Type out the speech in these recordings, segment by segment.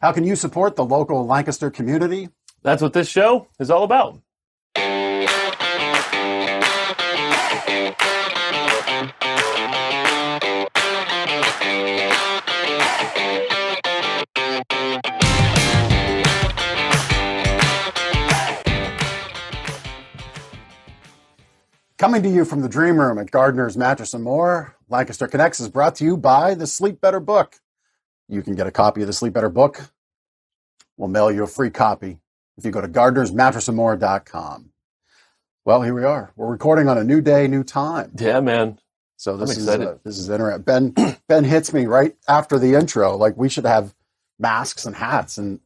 How can you support the local Lancaster community? That's what this show is all about. Coming to you from the Dream Room at Gardner's Mattress and More, Lancaster Connects is brought to you by the Sleep Better book. You can get a copy of the Sleep Better book. We'll mail you a free copy if you go to gardnersmattressandmore.com. Well, here we are. We're recording on a new day, new time. Yeah, man. So this is uh, this is interesting. Ben Ben hits me right after the intro. Like we should have masks and hats and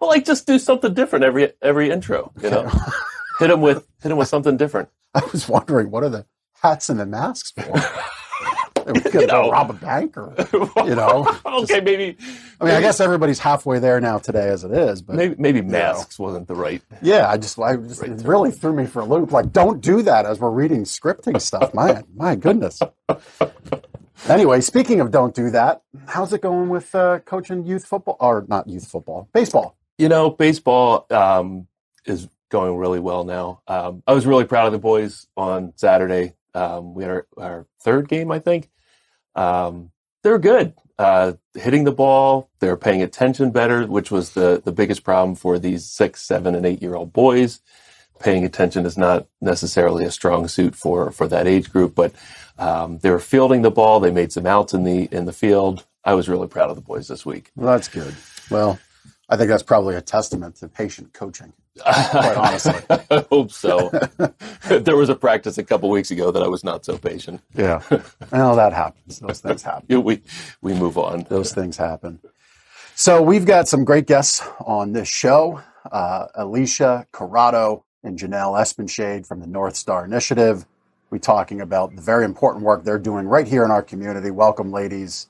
well, like just do something different every every intro. You know, hit him with hit him with something different. I was wondering, what are the hats and the masks for? We to go rob a bank or, you know? okay, just, maybe. I mean, I guess everybody's halfway there now today as it is, but. Maybe, maybe masks know. wasn't the right. Yeah, I just, I just right it really threw me for a loop. Like, don't do that as we're reading scripting stuff. My, my goodness. Anyway, speaking of don't do that, how's it going with uh, coaching youth football or not youth football, baseball? You know, baseball um, is going really well now. Um, I was really proud of the boys on Saturday. Um, we had our, our, third game, I think. Um, they're good, uh, hitting the ball. they're paying attention better, which was the the biggest problem for these six, seven, and eight year old boys. Paying attention is not necessarily a strong suit for for that age group, but um, they were fielding the ball. They made some outs in the in the field. I was really proud of the boys this week. Well, that's good. Well, I think that's probably a testament to patient coaching. Quite honestly, I hope so. there was a practice a couple weeks ago that I was not so patient. Yeah, well, that happens. Those things happen. we we move on. Those things happen. So we've got some great guests on this show: uh, Alicia Corrado and Janelle Espenshade from the North Star Initiative. We're talking about the very important work they're doing right here in our community. Welcome, ladies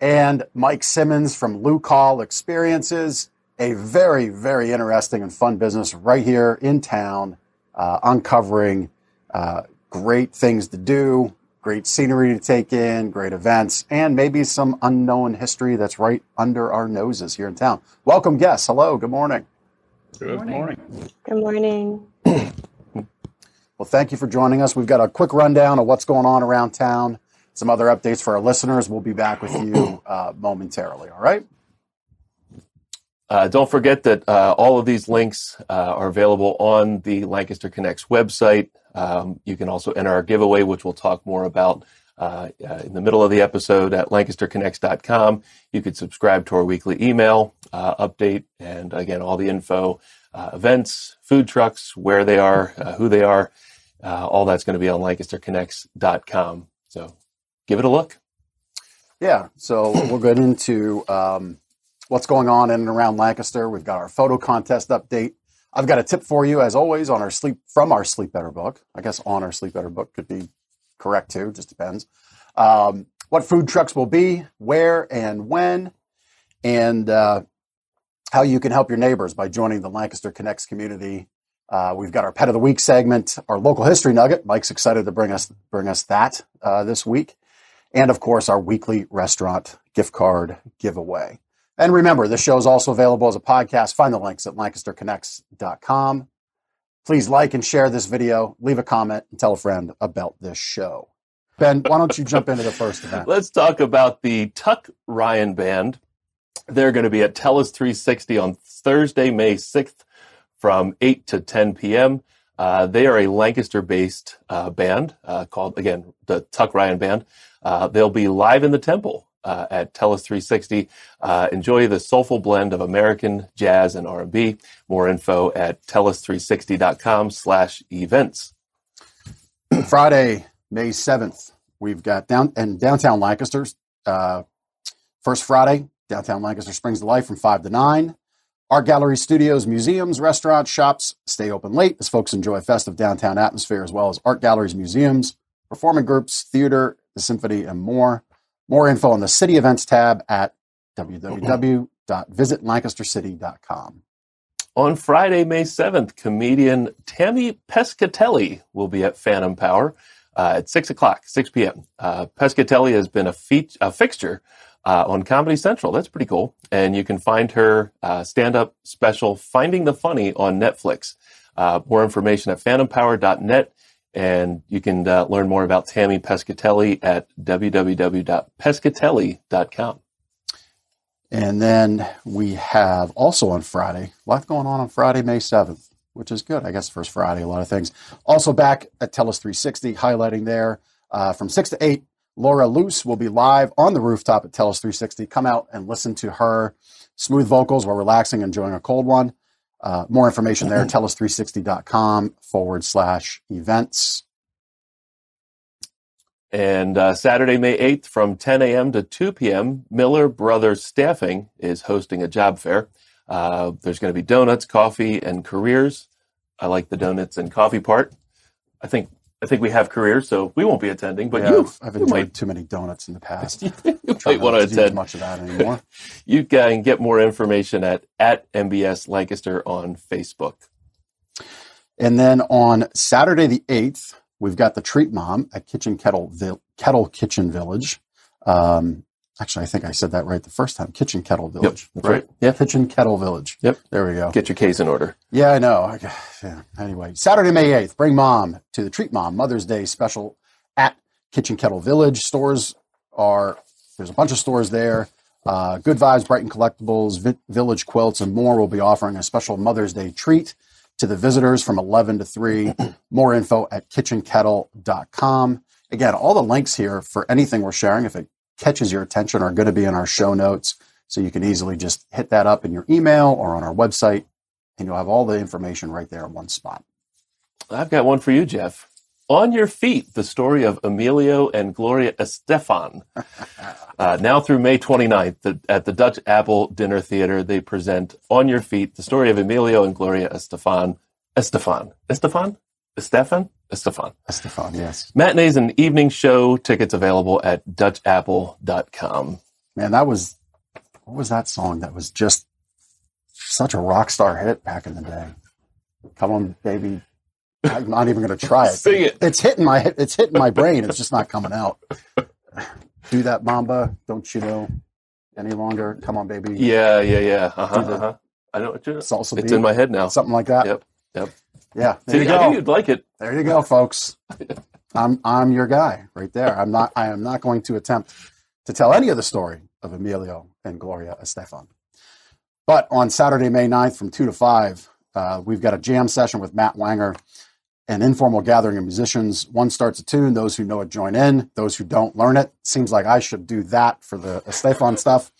and Mike Simmons from Lou Call Experiences, a very, very interesting and fun business right here in town, uh, uncovering uh, great things to do, great scenery to take in, great events, and maybe some unknown history that's right under our noses here in town. Welcome, guests. Hello. Good morning. Good morning. Good morning. well, thank you for joining us. We've got a quick rundown of what's going on around town some other updates for our listeners. We'll be back with you uh, momentarily. All right. Uh, don't forget that uh, all of these links uh, are available on the Lancaster Connects website. Um, you can also enter our giveaway, which we'll talk more about uh, uh, in the middle of the episode at lancasterconnects.com. You could subscribe to our weekly email update, and again, all the info, events, food trucks, where they are, who they are, all that's going to be on lancasterconnects.com. So give it a look. Yeah, so we'll get into um, what's going on in and around Lancaster. We've got our photo contest update. I've got a tip for you, as always, on our sleep from our Sleep Better book. I guess on our Sleep Better book could be correct too, just depends. Um, what food trucks will be, where and when, and uh, how you can help your neighbors by joining the Lancaster Connects community. Uh, we've got our pet of the week segment, our local history nugget. Mike's excited to bring us bring us that uh, this week and of course, our weekly restaurant gift card giveaway. And remember, this show is also available as a podcast. Find the links at lancasterconnects.com. Please like and share this video, leave a comment, and tell a friend about this show. Ben, why don't you jump into the first event? Let's talk about the Tuck Ryan Band. They're going to be at Tellus 360 on Thursday, May 6th from 8 to 10 p.m. Uh, they are a Lancaster based uh, band uh, called, again, the Tuck Ryan Band. Uh, they'll be live in the temple uh, at Tellus 360. Uh, enjoy the soulful blend of American jazz and R&B. More info at tellus360.com slash events. Friday, May 7th, we've got down and downtown Lancaster. Uh, first Friday, downtown Lancaster springs to life from 5 to 9. Art gallery, studios, museums, restaurants, shops stay open late as folks enjoy a festive downtown atmosphere as well as art galleries, museums, performing groups, theater, the symphony, and more. More info on the city events tab at www.visitlancastercity.com. On Friday, May 7th, comedian Tammy Pescatelli will be at Phantom Power uh, at 6 o'clock, 6 p.m. Uh, Pescatelli has been a, fe- a fixture uh, on Comedy Central. That's pretty cool. And you can find her uh, stand up special, Finding the Funny, on Netflix. Uh, more information at phantompower.net. And you can uh, learn more about Tammy Pescatelli at www.pescatelli.com. And then we have also on Friday, a lot going on on Friday, May 7th, which is good. I guess first Friday, a lot of things. Also back at Tellus 360, highlighting there uh, from 6 to 8. Laura Luce will be live on the rooftop at Tellus 360. Come out and listen to her smooth vocals while relaxing, enjoying a cold one. Uh, more information there, tellus360.com forward slash events. And uh, Saturday, May 8th from 10 a.m. to 2 p.m., Miller Brothers Staffing is hosting a job fair. Uh, there's going to be donuts, coffee, and careers. I like the donuts and coffee part. I think I think we have careers, so we won't be attending. But Yeah, you, I've, I've you enjoyed might, too many donuts in the past. you might want to attend. much of that anymore. You can get more information at at MBS Lancaster on Facebook. And then on Saturday the 8th, we've got the Treat Mom at Kitchen Kettle, Kettle Kitchen Village. Um, actually, I think I said that right the first time. Kitchen Kettle Village. that's right. Yeah. Kitchen Kettle Village. Yep. There we go. Get your case in order. Yeah, I know. I, yeah. Anyway, Saturday, May 8th, bring mom to the Treat Mom Mother's Day special at Kitchen Kettle Village. Stores are, there's a bunch of stores there. Uh, Good Vibes, Brighton Collectibles, Vi- Village Quilts, and more will be offering a special Mother's Day treat to the visitors from 11 to 3. more info at kitchenkettle.com. Again, all the links here for anything we're sharing, if it catches your attention, are going to be in our show notes. So you can easily just hit that up in your email or on our website and you'll have all the information right there in one spot. I've got one for you, Jeff. On Your Feet, the story of Emilio and Gloria Estefan. Uh, now through May 29th the, at the Dutch Apple Dinner Theater, they present On Your Feet, the story of Emilio and Gloria Estefan. Estefan. Estefan? Estefan? Estefan. Stefan, yes. Matinees and evening show tickets available at DutchApple.com. Man, that was what was that song that was just such a rock star hit back in the day? Come on, baby. I'm not even going to try it. Sing it. It's hitting my it's hitting my brain. It's just not coming out. Do that, Mamba. Don't you know any longer? Come on, baby. Yeah, yeah, yeah. Uh-huh, uh-huh. I know what you're Salsa It's beat, in my head now. something like that. Yep, yep. Yeah. There See, you I go. knew you'd like it. There you go, folks. I'm I'm your guy right there. I'm not I am not going to attempt to tell any of the story of Emilio and Gloria Estefan. But on Saturday, May 9th from 2 to 5, uh, we've got a jam session with Matt Wanger, an informal gathering of musicians. One starts a tune, those who know it join in, those who don't learn it. Seems like I should do that for the Estefan stuff.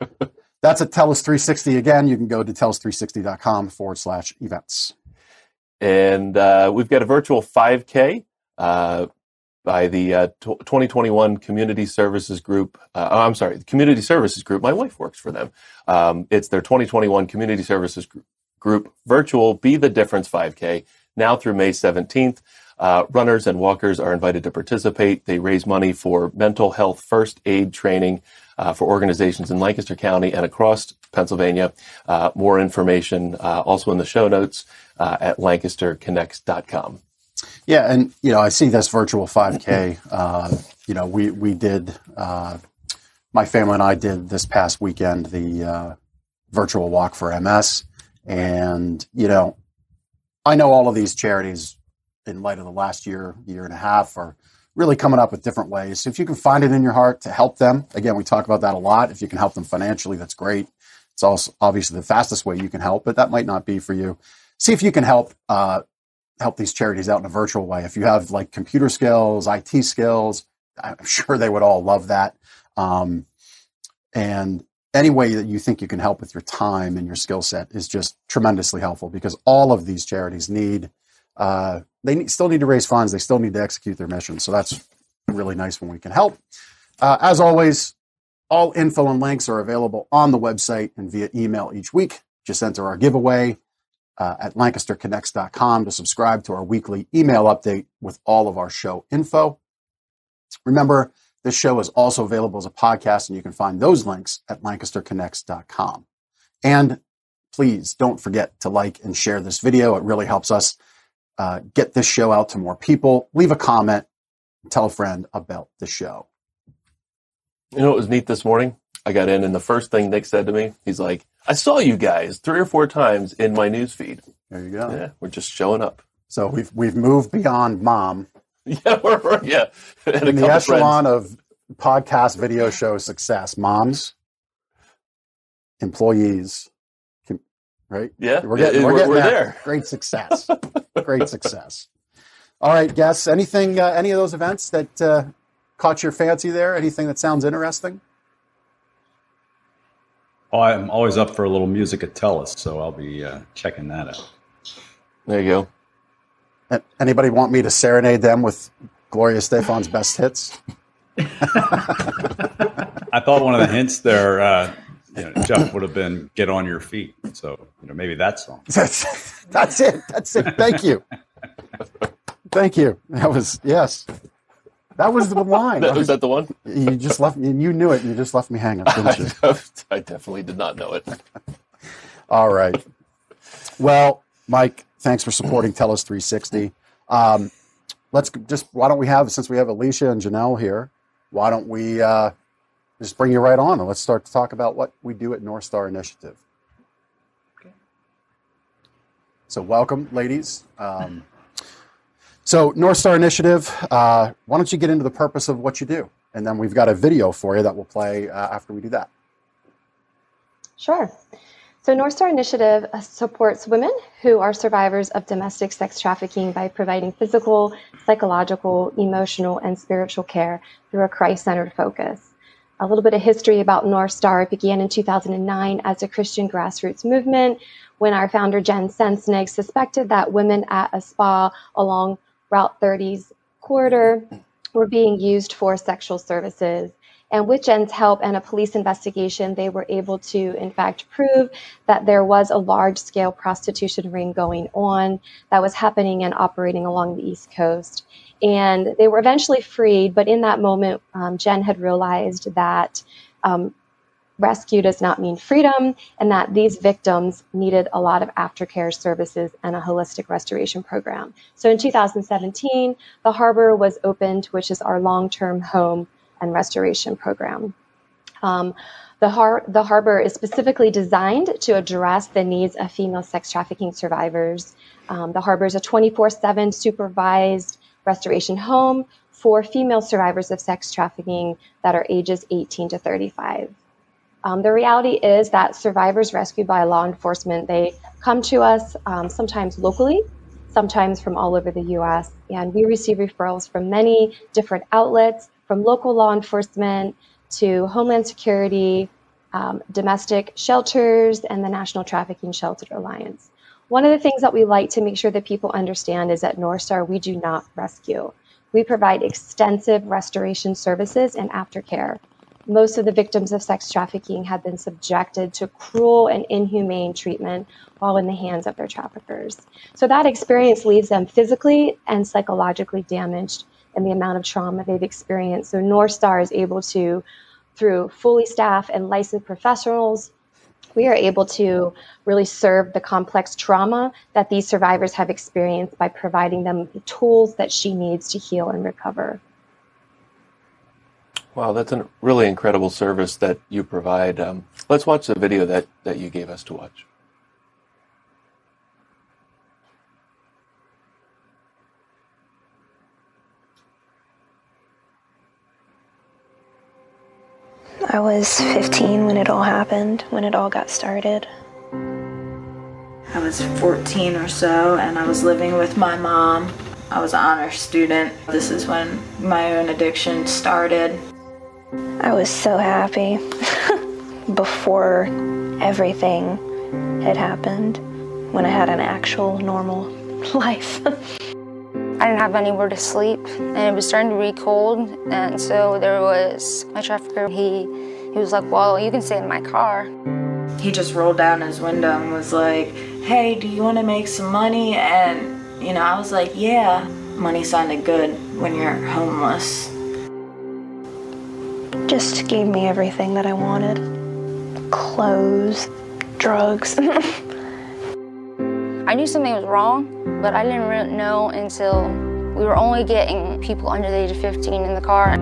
That's at Tellus 360 again. You can go to Tellus360.com forward slash events. And uh, we've got a virtual 5K uh, by the uh, t- 2021 Community Services Group. Uh, oh, I'm sorry, the Community Services Group. My wife works for them. Um, it's their 2021 Community Services Gr- Group virtual Be the Difference 5K now through May 17th. Uh, runners and walkers are invited to participate. They raise money for mental health first aid training uh, for organizations in Lancaster County and across Pennsylvania. Uh, more information uh, also in the show notes uh, at lancasterconnects.com. Yeah, and you know, I see this virtual 5K. Uh, you know, we we did. Uh, my family and I did this past weekend the uh, virtual walk for MS, and you know, I know all of these charities, in light of the last year, year and a half, are really coming up with different ways. So if you can find it in your heart to help them, again, we talk about that a lot. If you can help them financially, that's great. It's also obviously the fastest way you can help, but that might not be for you. See if you can help uh, help these charities out in a virtual way. If you have like computer skills, IT skills, I'm sure they would all love that. Um, and any way that you think you can help with your time and your skill set is just tremendously helpful because all of these charities need uh, they need, still need to raise funds. They still need to execute their mission. So that's really nice when we can help. Uh, as always, all info and links are available on the website and via email each week. Just enter our giveaway uh, at lancasterconnects.com to subscribe to our weekly email update with all of our show info. Remember, this show is also available as a podcast, and you can find those links at lancasterconnects.com. And please don't forget to like and share this video. It really helps us uh, get this show out to more people. Leave a comment, tell a friend about the show. You know it was neat this morning? I got in, and the first thing Nick said to me, he's like, "I saw you guys three or four times in my news feed. There you go. Yeah, we're just showing up. So we've we've moved beyond mom Yeah, we're, we're yeah. And in the echelon of podcast video show success. Moms, employees, right? Yeah, We're getting, we're, we're- getting we're there. there. Great success. Great success. All right, guests. Anything? Uh, any of those events that uh, caught your fancy there? Anything that sounds interesting? Oh, I'm always up for a little music at Tellus, so I'll be uh, checking that out. There you go. Anybody want me to serenade them with Gloria Stefan's best hits? I thought one of the hints there, uh, you know, Jeff would have been "Get on your feet." So you know, maybe that song. That's, that's it. That's it. Thank you. Thank you. That was yes. That was the line. That, was that the one? You just left me. You knew it. You just left me hanging, didn't you? I definitely did not know it. All right. Well, Mike, thanks for supporting Tellus 360. Um, let's just. Why don't we have since we have Alicia and Janelle here? Why don't we uh, just bring you right on and let's start to talk about what we do at North Star Initiative. Okay. So, welcome, ladies. Um, so, North Star Initiative. Uh, why don't you get into the purpose of what you do, and then we've got a video for you that we'll play uh, after we do that. Sure. So, North Star Initiative uh, supports women who are survivors of domestic sex trafficking by providing physical, psychological, emotional, and spiritual care through a Christ centered focus. A little bit of history about North Star. It began in 2009 as a Christian grassroots movement when our founder, Jen Sensenig, suspected that women at a spa along Route 30's corridor were being used for sexual services. And with Jen's help and a police investigation, they were able to, in fact, prove that there was a large scale prostitution ring going on that was happening and operating along the East Coast. And they were eventually freed, but in that moment, um, Jen had realized that um, rescue does not mean freedom, and that these victims needed a lot of aftercare services and a holistic restoration program. So in 2017, the harbor was opened, which is our long term home and restoration program. Um, the, har- the harbor is specifically designed to address the needs of female sex trafficking survivors. Um, the harbor is a 24 7 supervised restoration home for female survivors of sex trafficking that are ages 18 to 35. Um, the reality is that survivors rescued by law enforcement they come to us um, sometimes locally, sometimes from all over the U.S. and we receive referrals from many different outlets, from local law enforcement to Homeland Security, um, domestic shelters, and the National Trafficking Shelter Alliance. One of the things that we like to make sure that people understand is that North Star we do not rescue. We provide extensive restoration services and aftercare most of the victims of sex trafficking have been subjected to cruel and inhumane treatment while in the hands of their traffickers. So that experience leaves them physically and psychologically damaged in the amount of trauma they've experienced. So North Star is able to, through fully staffed and licensed professionals, we are able to really serve the complex trauma that these survivors have experienced by providing them the tools that she needs to heal and recover. Wow, that's a really incredible service that you provide. Um, let's watch the video that, that you gave us to watch. I was 15 when it all happened, when it all got started. I was 14 or so, and I was living with my mom. I was an honor student. This is when my own addiction started. I was so happy before everything had happened, when I had an actual normal life. I didn't have anywhere to sleep, and it was starting to be cold. And so there was my trafficker. He he was like, "Well, you can stay in my car." He just rolled down his window and was like, Hey, do you want to make some money? And, you know, I was like, Yeah. Money sounded good when you're homeless. Just gave me everything that I wanted clothes, drugs. I knew something was wrong, but I didn't really know until we were only getting people under the age of 15 in the car.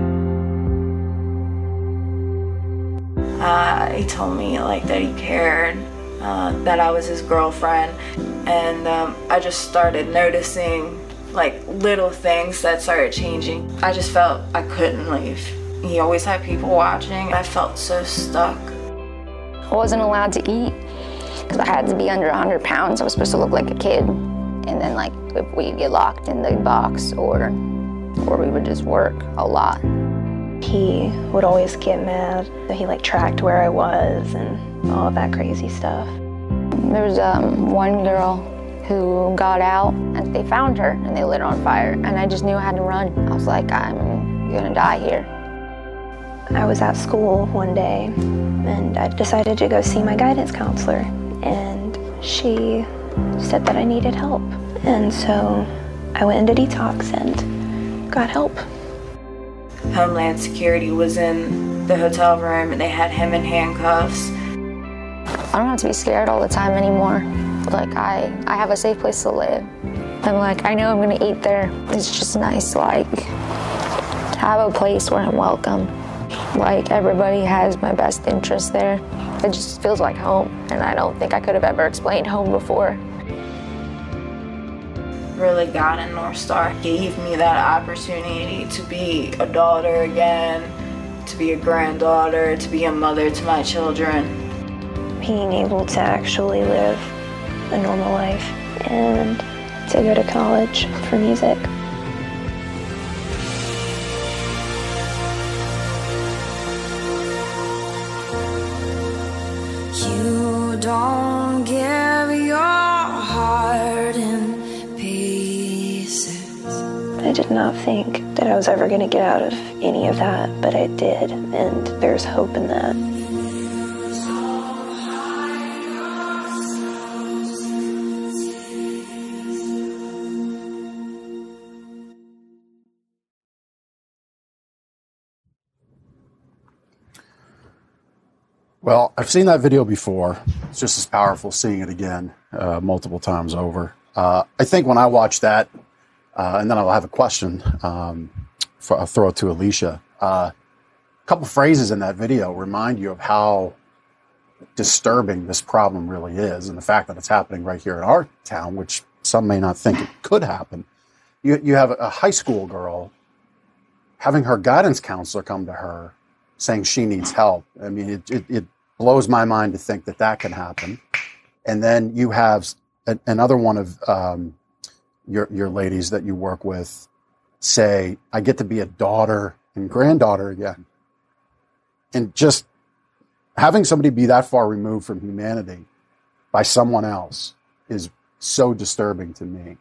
Uh, he told me like that he cared, uh, that I was his girlfriend, and um, I just started noticing like little things that started changing. I just felt I couldn't leave. He always had people watching. I felt so stuck. I wasn't allowed to eat because I had to be under 100 pounds. I was supposed to look like a kid. And then, like, if we get locked in the box or, or we would just work a lot. He would always get mad. He like tracked where I was and all of that crazy stuff. There was um, one girl who got out and they found her and they lit her on fire. And I just knew I had to run. I was like, I'm gonna die here. I was at school one day and I decided to go see my guidance counselor. And she said that I needed help. And so I went into detox and got help. Homeland Security was in the hotel room and they had him in handcuffs. I don't have to be scared all the time anymore. Like I, I have a safe place to live. I'm like, I know I'm gonna eat there. It's just nice, like, to have a place where I'm welcome. Like everybody has my best interest there. It just feels like home, and I don't think I could have ever explained home before. Really, God and North Star gave me that opportunity to be a daughter again, to be a granddaughter, to be a mother to my children. Being able to actually live a normal life and to go to college for music. Not think that I was ever going to get out of any of that, but I did, and there's hope in that. Well, I've seen that video before. It's just as powerful seeing it again uh, multiple times over. Uh, I think when I watch that, uh, and then I'll have a question. Um, for, I'll throw it to Alicia. Uh, a couple phrases in that video remind you of how disturbing this problem really is, and the fact that it's happening right here in our town, which some may not think it could happen. You, you have a high school girl having her guidance counselor come to her saying she needs help. I mean, it, it, it blows my mind to think that that can happen. And then you have another one of um, your your ladies that you work with say, "I get to be a daughter and granddaughter again," and just having somebody be that far removed from humanity by someone else is so disturbing to me.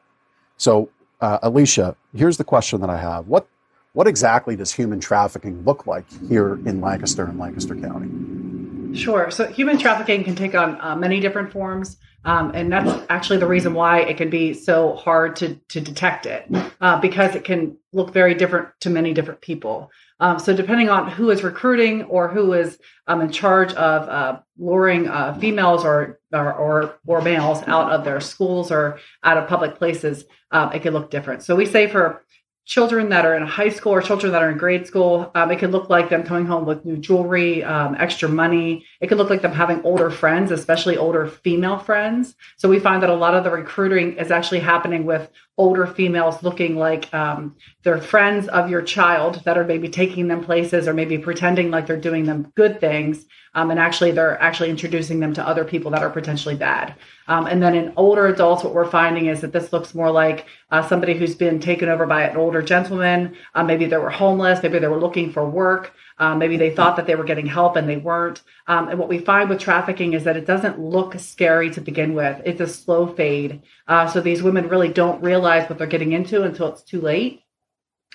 So, uh, Alicia, here's the question that I have: What what exactly does human trafficking look like here in Lancaster and Lancaster County? Sure. So human trafficking can take on uh, many different forms, um, and that's actually the reason why it can be so hard to to detect it, uh, because it can look very different to many different people. Um, so depending on who is recruiting or who is um, in charge of uh, luring uh, females or, or, or or males out of their schools or out of public places, um, it can look different. So we say for children that are in high school or children that are in grade school. Um, it could look like them coming home with new jewelry, um, extra money. It could look like them having older friends, especially older female friends. So we find that a lot of the recruiting is actually happening with older females looking like um, they're friends of your child that are maybe taking them places or maybe pretending like they're doing them good things. Um, and actually, they're actually introducing them to other people that are potentially bad. Um, and then in older adults, what we're finding is that this looks more like uh, somebody who's been taken over by an older gentleman. Uh, maybe they were homeless, maybe they were looking for work. Um, maybe they thought that they were getting help and they weren't. Um, and what we find with trafficking is that it doesn't look scary to begin with. It's a slow fade. Uh, so these women really don't realize what they're getting into until it's too late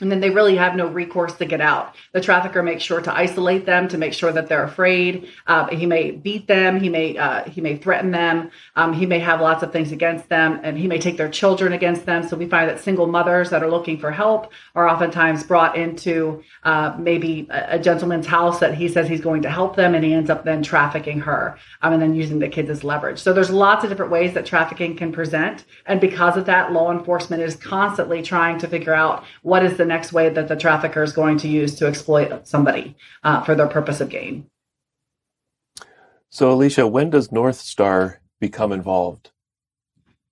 and then they really have no recourse to get out. The trafficker makes sure to isolate them to make sure that they're afraid. Uh, he may beat them. He may uh, he may threaten them. Um, he may have lots of things against them, and he may take their children against them. So we find that single mothers that are looking for help are oftentimes brought into uh, maybe a, a, gentleman's house that he says he's going to help them, and he ends up then trafficking her, um, and then using the kids as leverage. So there's lots of different ways that trafficking can present, and because of that, law enforcement is constantly trying to figure out what is the next way that the trafficker is going to use to exploit somebody uh, for their purpose of gain. So, Alicia, when does North Star become involved?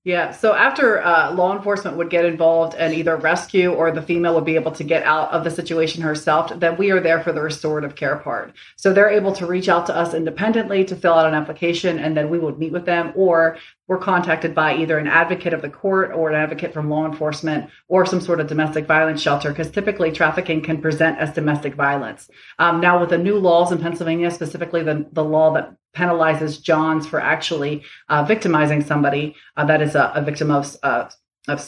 Yeah. So after uh, law enforcement would get involved and either rescue or the female would be able to get out of the situation herself, then we are there for the restorative care part. So they're able to reach out to us independently to fill out an application, and then we would meet with them, or we're contacted by either an advocate of the court or an advocate from law enforcement or some sort of domestic violence shelter, because typically trafficking can present as domestic violence. Um, now, with the new laws in Pennsylvania, specifically the, the law that penalizes Johns for actually uh, victimizing somebody uh, that is a, a victim of, uh, of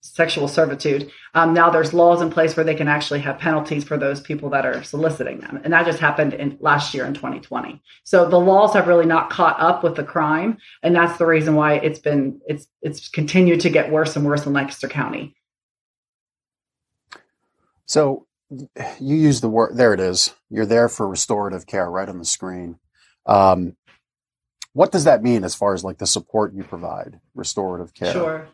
sexual servitude. Um, now there's laws in place where they can actually have penalties for those people that are soliciting them, and that just happened in last year in 2020. So the laws have really not caught up with the crime, and that's the reason why it's been it's it's continued to get worse and worse in Lancaster County. So you use the word there it is. You're there for restorative care right on the screen. Um, what does that mean as far as like the support you provide, restorative care? Sure.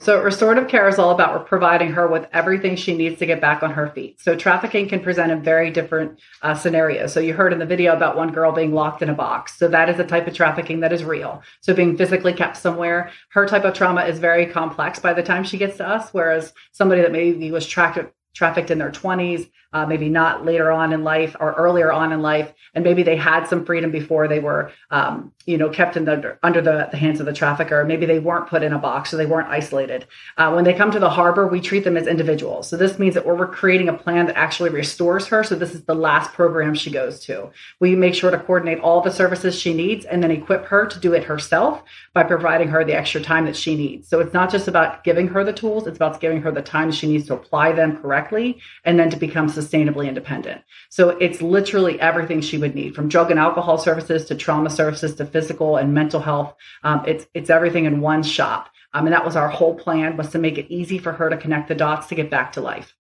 So, restorative care is all about providing her with everything she needs to get back on her feet. So, trafficking can present a very different uh, scenarios. So, you heard in the video about one girl being locked in a box. So, that is a type of trafficking that is real. So, being physically kept somewhere. Her type of trauma is very complex by the time she gets to us, whereas somebody that maybe was tracked trafficked in their 20s, uh, maybe not later on in life or earlier on in life, and maybe they had some freedom before they were, um, you know, kept in the under the, the, hands of the trafficker. Maybe they weren't put in a box, so they weren't isolated. Uh, when they come to the harbor, we treat them as individuals. So this means that we're, we're creating a plan that actually restores her. So this is the last program she goes to. We make sure to coordinate all the services she needs and then equip her to do it herself by providing her the extra time that she needs. So it's not just about giving her the tools; it's about giving her the time she needs to apply them correctly and then to become sustainably independent. So it's literally everything she would need from drug and alcohol services to trauma services to physical and mental health. Um, it's, it's everything in one shop. Um, and that was our whole plan was to make it easy for her to connect the dots to get back to life.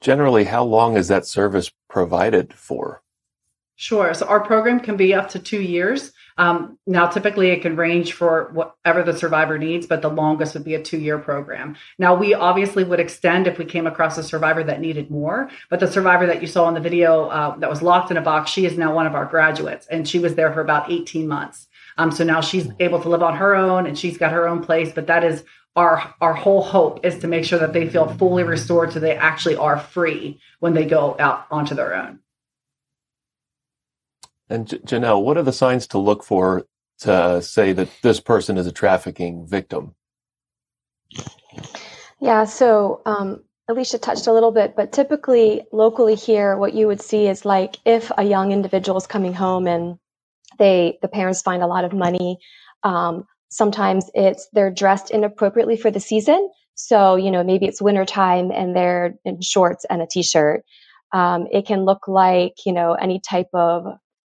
Generally, how long is that service provided for? Sure. So our program can be up to two years. Um, now, typically, it can range for whatever the survivor needs, but the longest would be a two year program. Now, we obviously would extend if we came across a survivor that needed more, but the survivor that you saw in the video uh, that was locked in a box, she is now one of our graduates, and she was there for about 18 months. Um, so now she's able to live on her own and she's got her own place, but that is our our whole hope is to make sure that they feel fully restored so they actually are free when they go out onto their own. And J- Janelle, what are the signs to look for to say that this person is a trafficking victim? Yeah, so um, Alicia touched a little bit, but typically locally here, what you would see is like if a young individual is coming home and they the parents find a lot of money. Um, sometimes it's they're dressed inappropriately for the season. So you know maybe it's wintertime and they're in shorts and a t-shirt. Um, it can look like you know any type of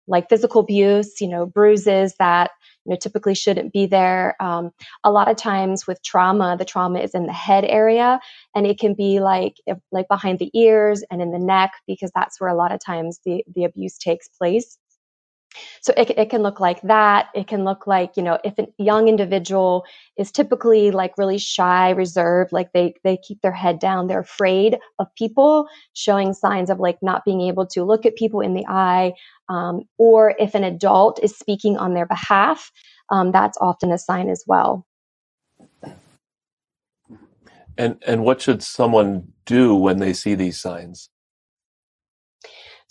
like physical abuse, you know, bruises that you know typically shouldn't be there. Um, a lot of times with trauma, the trauma is in the head area, and it can be like if, like behind the ears and in the neck because that's where a lot of times the the abuse takes place. So it, it can look like that. It can look like, you know, if a young individual is typically like really shy, reserved, like they, they keep their head down, they're afraid of people, showing signs of like not being able to look at people in the eye. Um, or if an adult is speaking on their behalf, um, that's often a sign as well. And, and what should someone do when they see these signs?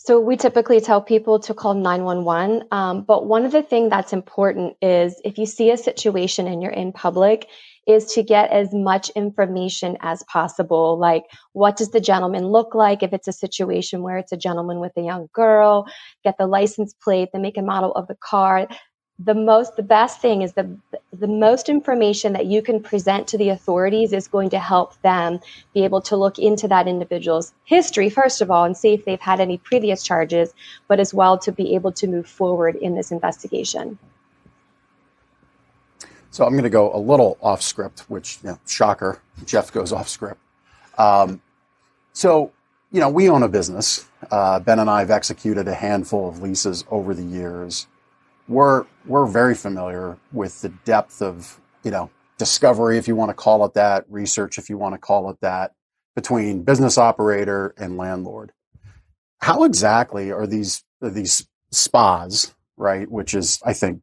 So we typically tell people to call 911. Um, but one of the things that's important is if you see a situation and you're in public, is to get as much information as possible. Like, what does the gentleman look like? If it's a situation where it's a gentleman with a young girl, get the license plate, the make and model of the car, the most the best thing is the the most information that you can present to the authorities is going to help them be able to look into that individual's history first of all and see if they've had any previous charges but as well to be able to move forward in this investigation. So i'm going to go a little off script which you know, shocker jeff goes off script. Um, so you know we own a business. Uh, ben and i have executed a handful of leases over the years we're we're very familiar with the depth of you know discovery, if you want to call it that, research, if you want to call it that, between business operator and landlord. How exactly are these are these spas right? Which is, I think,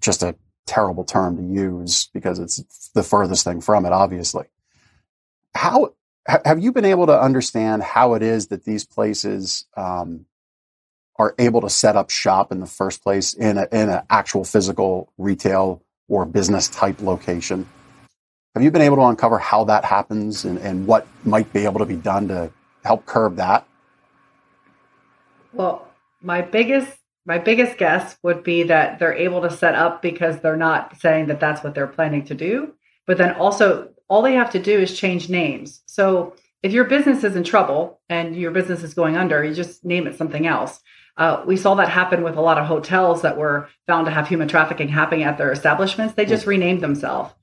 just a terrible term to use because it's the furthest thing from it, obviously. How have you been able to understand how it is that these places um, are able to set up shop in the first place in a, in an actual physical retail or business type location? Have you been able to uncover how that happens and, and what might be able to be done to help curb that? Well, my biggest my biggest guess would be that they're able to set up because they're not saying that that's what they're planning to do. But then also, all they have to do is change names. So if your business is in trouble and your business is going under, you just name it something else. Uh, we saw that happen with a lot of hotels that were found to have human trafficking happening at their establishments. They just renamed themselves.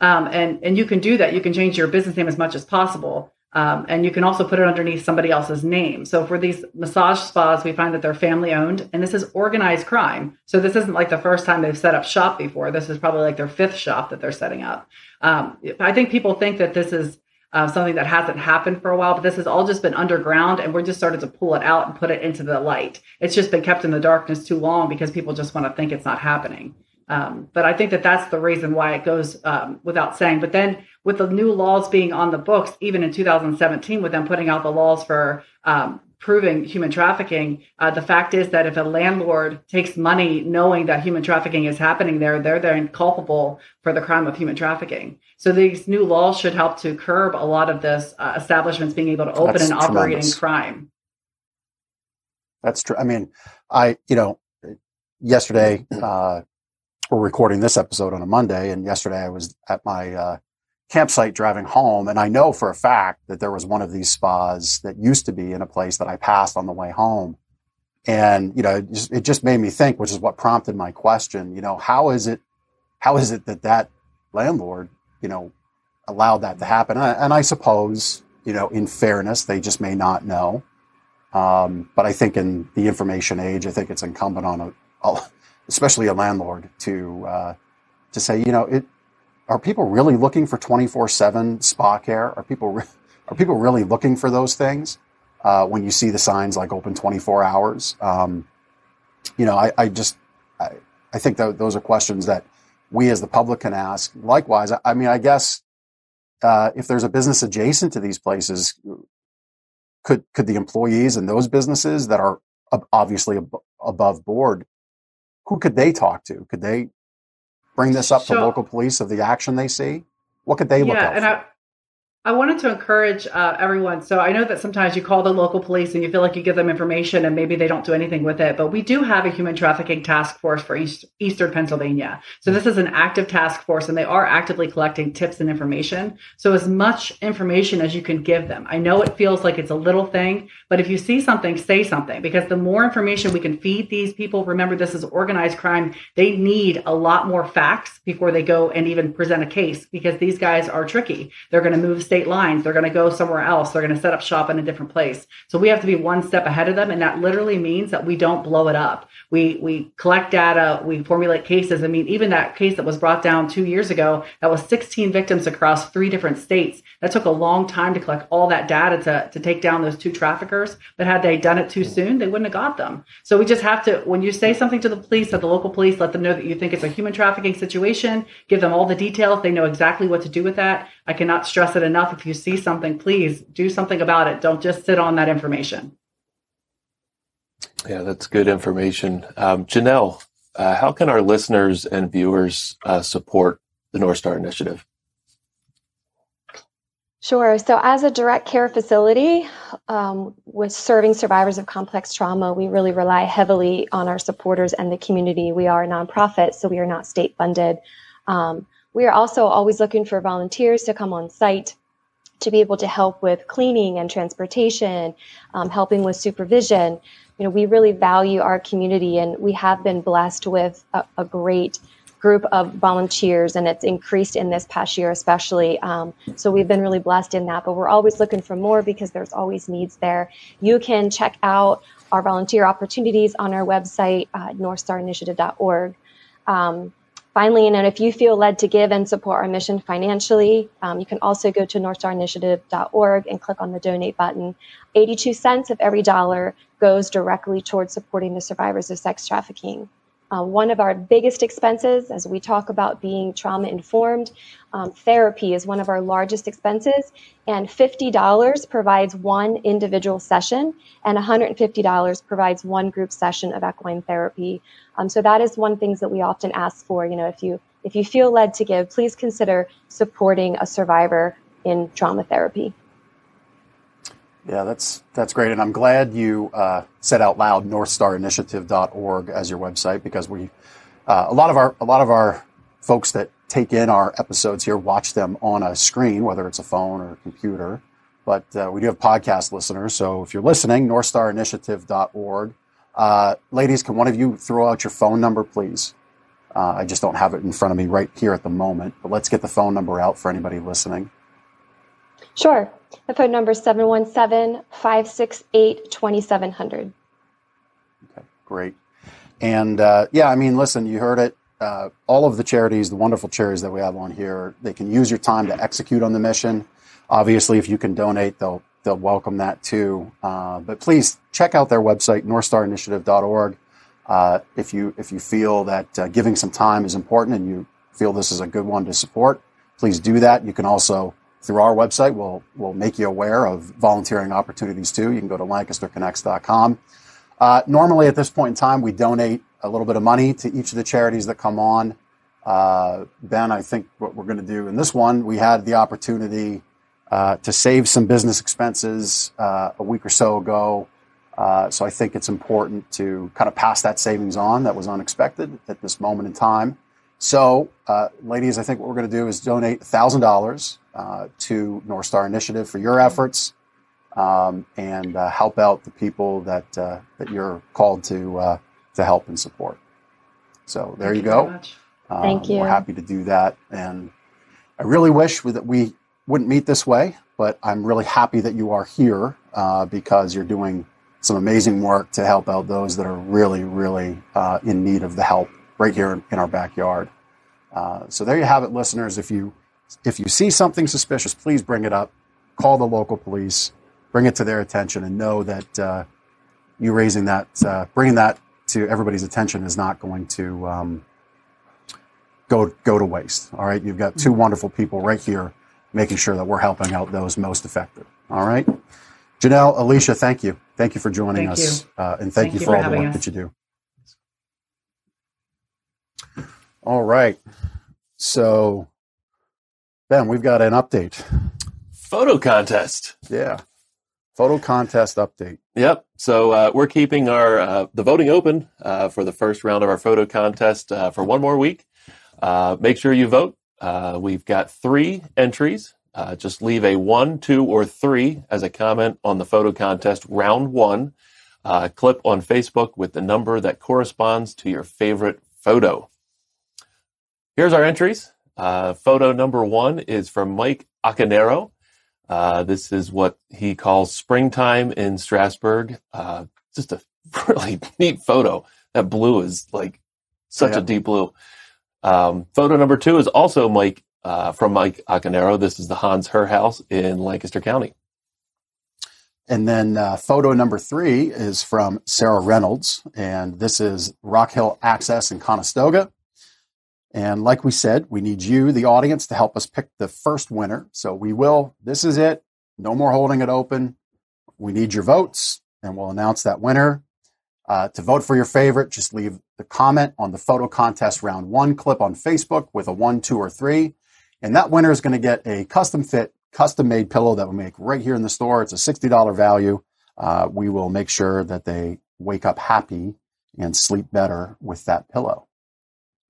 Um, and, and you can do that. You can change your business name as much as possible. Um, and you can also put it underneath somebody else's name. So for these massage spas, we find that they're family owned and this is organized crime. So this isn't like the first time they've set up shop before. This is probably like their fifth shop that they're setting up. Um, I think people think that this is uh, something that hasn't happened for a while, but this has all just been underground and we're just started to pull it out and put it into the light. It's just been kept in the darkness too long because people just want to think it's not happening. Um, but I think that that's the reason why it goes um, without saying. But then with the new laws being on the books, even in 2017, with them putting out the laws for um, proving human trafficking, uh, the fact is that if a landlord takes money knowing that human trafficking is happening there, they're then culpable for the crime of human trafficking. So these new laws should help to curb a lot of this uh, establishments being able to open That's and tremendous. operating crime. That's true. I mean, I you know, yesterday uh, we're recording this episode on a Monday, and yesterday I was at my uh, campsite driving home, and I know for a fact that there was one of these spas that used to be in a place that I passed on the way home. And, you know, it just, it just made me think, which is what prompted my question, you know, how is it, how is it that that landlord, you know, allowed that to happen? And I, suppose, you know, in fairness, they just may not know. Um, but I think in the information age, I think it's incumbent on a, especially a landlord to, uh, to say, you know, it, are people really looking for 24/7 spa care? Are people re- are people really looking for those things uh, when you see the signs like open 24 hours? Um, you know, I, I just I, I think that those are questions that we as the public can ask. Likewise, I, mean, I guess uh, if there's a business adjacent to these places, could could the employees in those businesses that are obviously ab- above board, who could they talk to? Could they bring this up to local police of the action they see? What could they look yeah, and I, I wanted to encourage uh, everyone. So I know that sometimes you call the local police and you feel like you give them information and maybe they don't do anything with it. But we do have a human trafficking task force for East, Eastern Pennsylvania. So this is an active task force and they are actively collecting tips and information. So as much information as you can give them. I know it feels like it's a little thing, but if you see something, say something because the more information we can feed these people, remember this is organized crime. They need a lot more facts before they go and even present a case because these guys are tricky. They're going to move state lines. They're going to go somewhere else. They're going to set up shop in a different place. So we have to be one step ahead of them. And that literally means that we don't blow it up. We, we collect data, we formulate cases. I mean, even that case that was brought down two years ago, that was 16 victims across three different states. That took a long time to collect all that data to, to take down those two traffickers. But had they done it too soon, they wouldn't have got them. So we just have to, when you say something to the police, at the local police, let them know that you think it's a human trafficking situation, give them all the details. They know exactly what to do with that. I cannot stress it enough. If you see something, please do something about it. Don't just sit on that information. Yeah, that's good information. Um, Janelle, uh, how can our listeners and viewers uh, support the North Star Initiative? Sure. So, as a direct care facility um, with serving survivors of complex trauma, we really rely heavily on our supporters and the community. We are a nonprofit, so we are not state funded. Um, we are also always looking for volunteers to come on site to be able to help with cleaning and transportation, um, helping with supervision. You know, we really value our community and we have been blessed with a, a great group of volunteers and it's increased in this past year especially. Um, so we've been really blessed in that but we're always looking for more because there's always needs there. You can check out our volunteer opportunities on our website uh, northstarinitiative.org um, Finally, and if you feel led to give and support our mission financially, um, you can also go to northstarinitiative.org and click on the donate button. 82 cents of every dollar goes directly towards supporting the survivors of sex trafficking. Uh, one of our biggest expenses, as we talk about being trauma informed, um, therapy is one of our largest expenses, and $50 provides one individual session, and $150 provides one group session of equine therapy. Um, so that is one things that we often ask for. You know, if you if you feel led to give, please consider supporting a survivor in trauma therapy. Yeah, that's that's great, and I'm glad you uh, said out loud NorthStarInitiative.org as your website because we uh, a lot of our a lot of our folks that take in our episodes here watch them on a screen, whether it's a phone or a computer. But uh, we do have podcast listeners, so if you're listening, NorthStarInitiative.org. Uh, ladies, can one of you throw out your phone number, please? Uh, I just don't have it in front of me right here at the moment, but let's get the phone number out for anybody listening. Sure. The phone number is 717 568 2700. Okay, great. And uh, yeah, I mean, listen, you heard it. Uh, all of the charities, the wonderful charities that we have on here, they can use your time to execute on the mission. Obviously, if you can donate, they'll they'll welcome that too. Uh, but please check out their website, NorthStarInitiative.org. Uh, if you if you feel that uh, giving some time is important and you feel this is a good one to support, please do that. You can also through our website, we'll we'll make you aware of volunteering opportunities too. You can go to LancasterConnects.com. Uh, normally, at this point in time, we donate a little bit of money to each of the charities that come on. Uh, ben, I think what we're going to do in this one, we had the opportunity uh, to save some business expenses uh, a week or so ago. Uh, so I think it's important to kind of pass that savings on that was unexpected at this moment in time. So, uh, ladies, I think what we're going to do is donate $1,000 uh, to North Star Initiative for your efforts um, and uh, help out the people that, uh, that you're called to, uh, to help and support. So, there Thank you you go. very. Um, Thank you. We're happy to do that. And I really wish that we wouldn't meet this way, but I'm really happy that you are here uh, because you're doing some amazing work to help out those that are really, really uh, in need of the help right here in, in our backyard. Uh, so there you have it, listeners. If you if you see something suspicious, please bring it up. Call the local police, bring it to their attention, and know that uh, you raising that, uh, bringing that to everybody's attention is not going to um, go go to waste. All right, you've got two wonderful people right here making sure that we're helping out those most affected. All right, Janelle, Alicia, thank you, thank you for joining Thank us, uh, and thank, Thank you you for for all the work us. that you do. All right, so Ben, we've got an update. Photo contest. Yeah, photo contest update. Yep. So uh, we're keeping our uh, the voting open uh, for the first round of our photo contest uh, for one more week. Uh, make sure you vote. Uh, we've got three entries. Uh, just leave a one, two, or three as a comment on the photo contest round one uh, clip on Facebook with the number that corresponds to your favorite photo. Here's our entries. Uh, photo number one is from Mike Acanero. Uh, this is what he calls springtime in Strasburg. Uh, just a really neat photo. That blue is like such Yeah. a deep blue. Um, photo number two is also Mike uh, from Mike Acanero. This is the Hans Herr House in Lancaster County. And then uh, photo number three is from Sarah Reynolds, and this is Rock Hill Access in Conestoga. And like we said, we need you, the audience, to help us pick the first winner. So we will, this is it. No more holding it open. We need your votes, and we'll announce that winner. Uh, to vote for your favorite, just leave the comment on the photo contest round one clip on Facebook with a one, two, or three. And that winner is going to get a custom fit, custom made pillow that we make right here in the store. It's a $60 value. Uh, we will make sure that they wake up happy and sleep better with that pillow.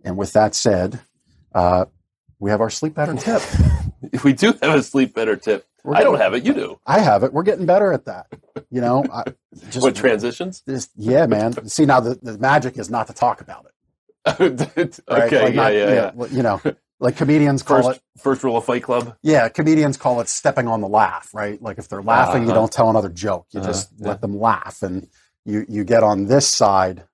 And with that said, uh, we have our sleep better tip. if We do have a sleep better tip. We're I don't getting- have it. You do. I have it. We're getting better at that. You know, I, just, what transitions? just- yeah, man. See, now the, the magic is not to talk about it. okay. Right? Like yeah, not- yeah, yeah. You know, like comedians call First, it. first rule of Fight Club. Yeah, comedians call it stepping on the laugh, right? Like if they're laughing, you Uh-huh. don't tell another joke. You Uh-huh, just yeah. let them laugh, and you you get on this side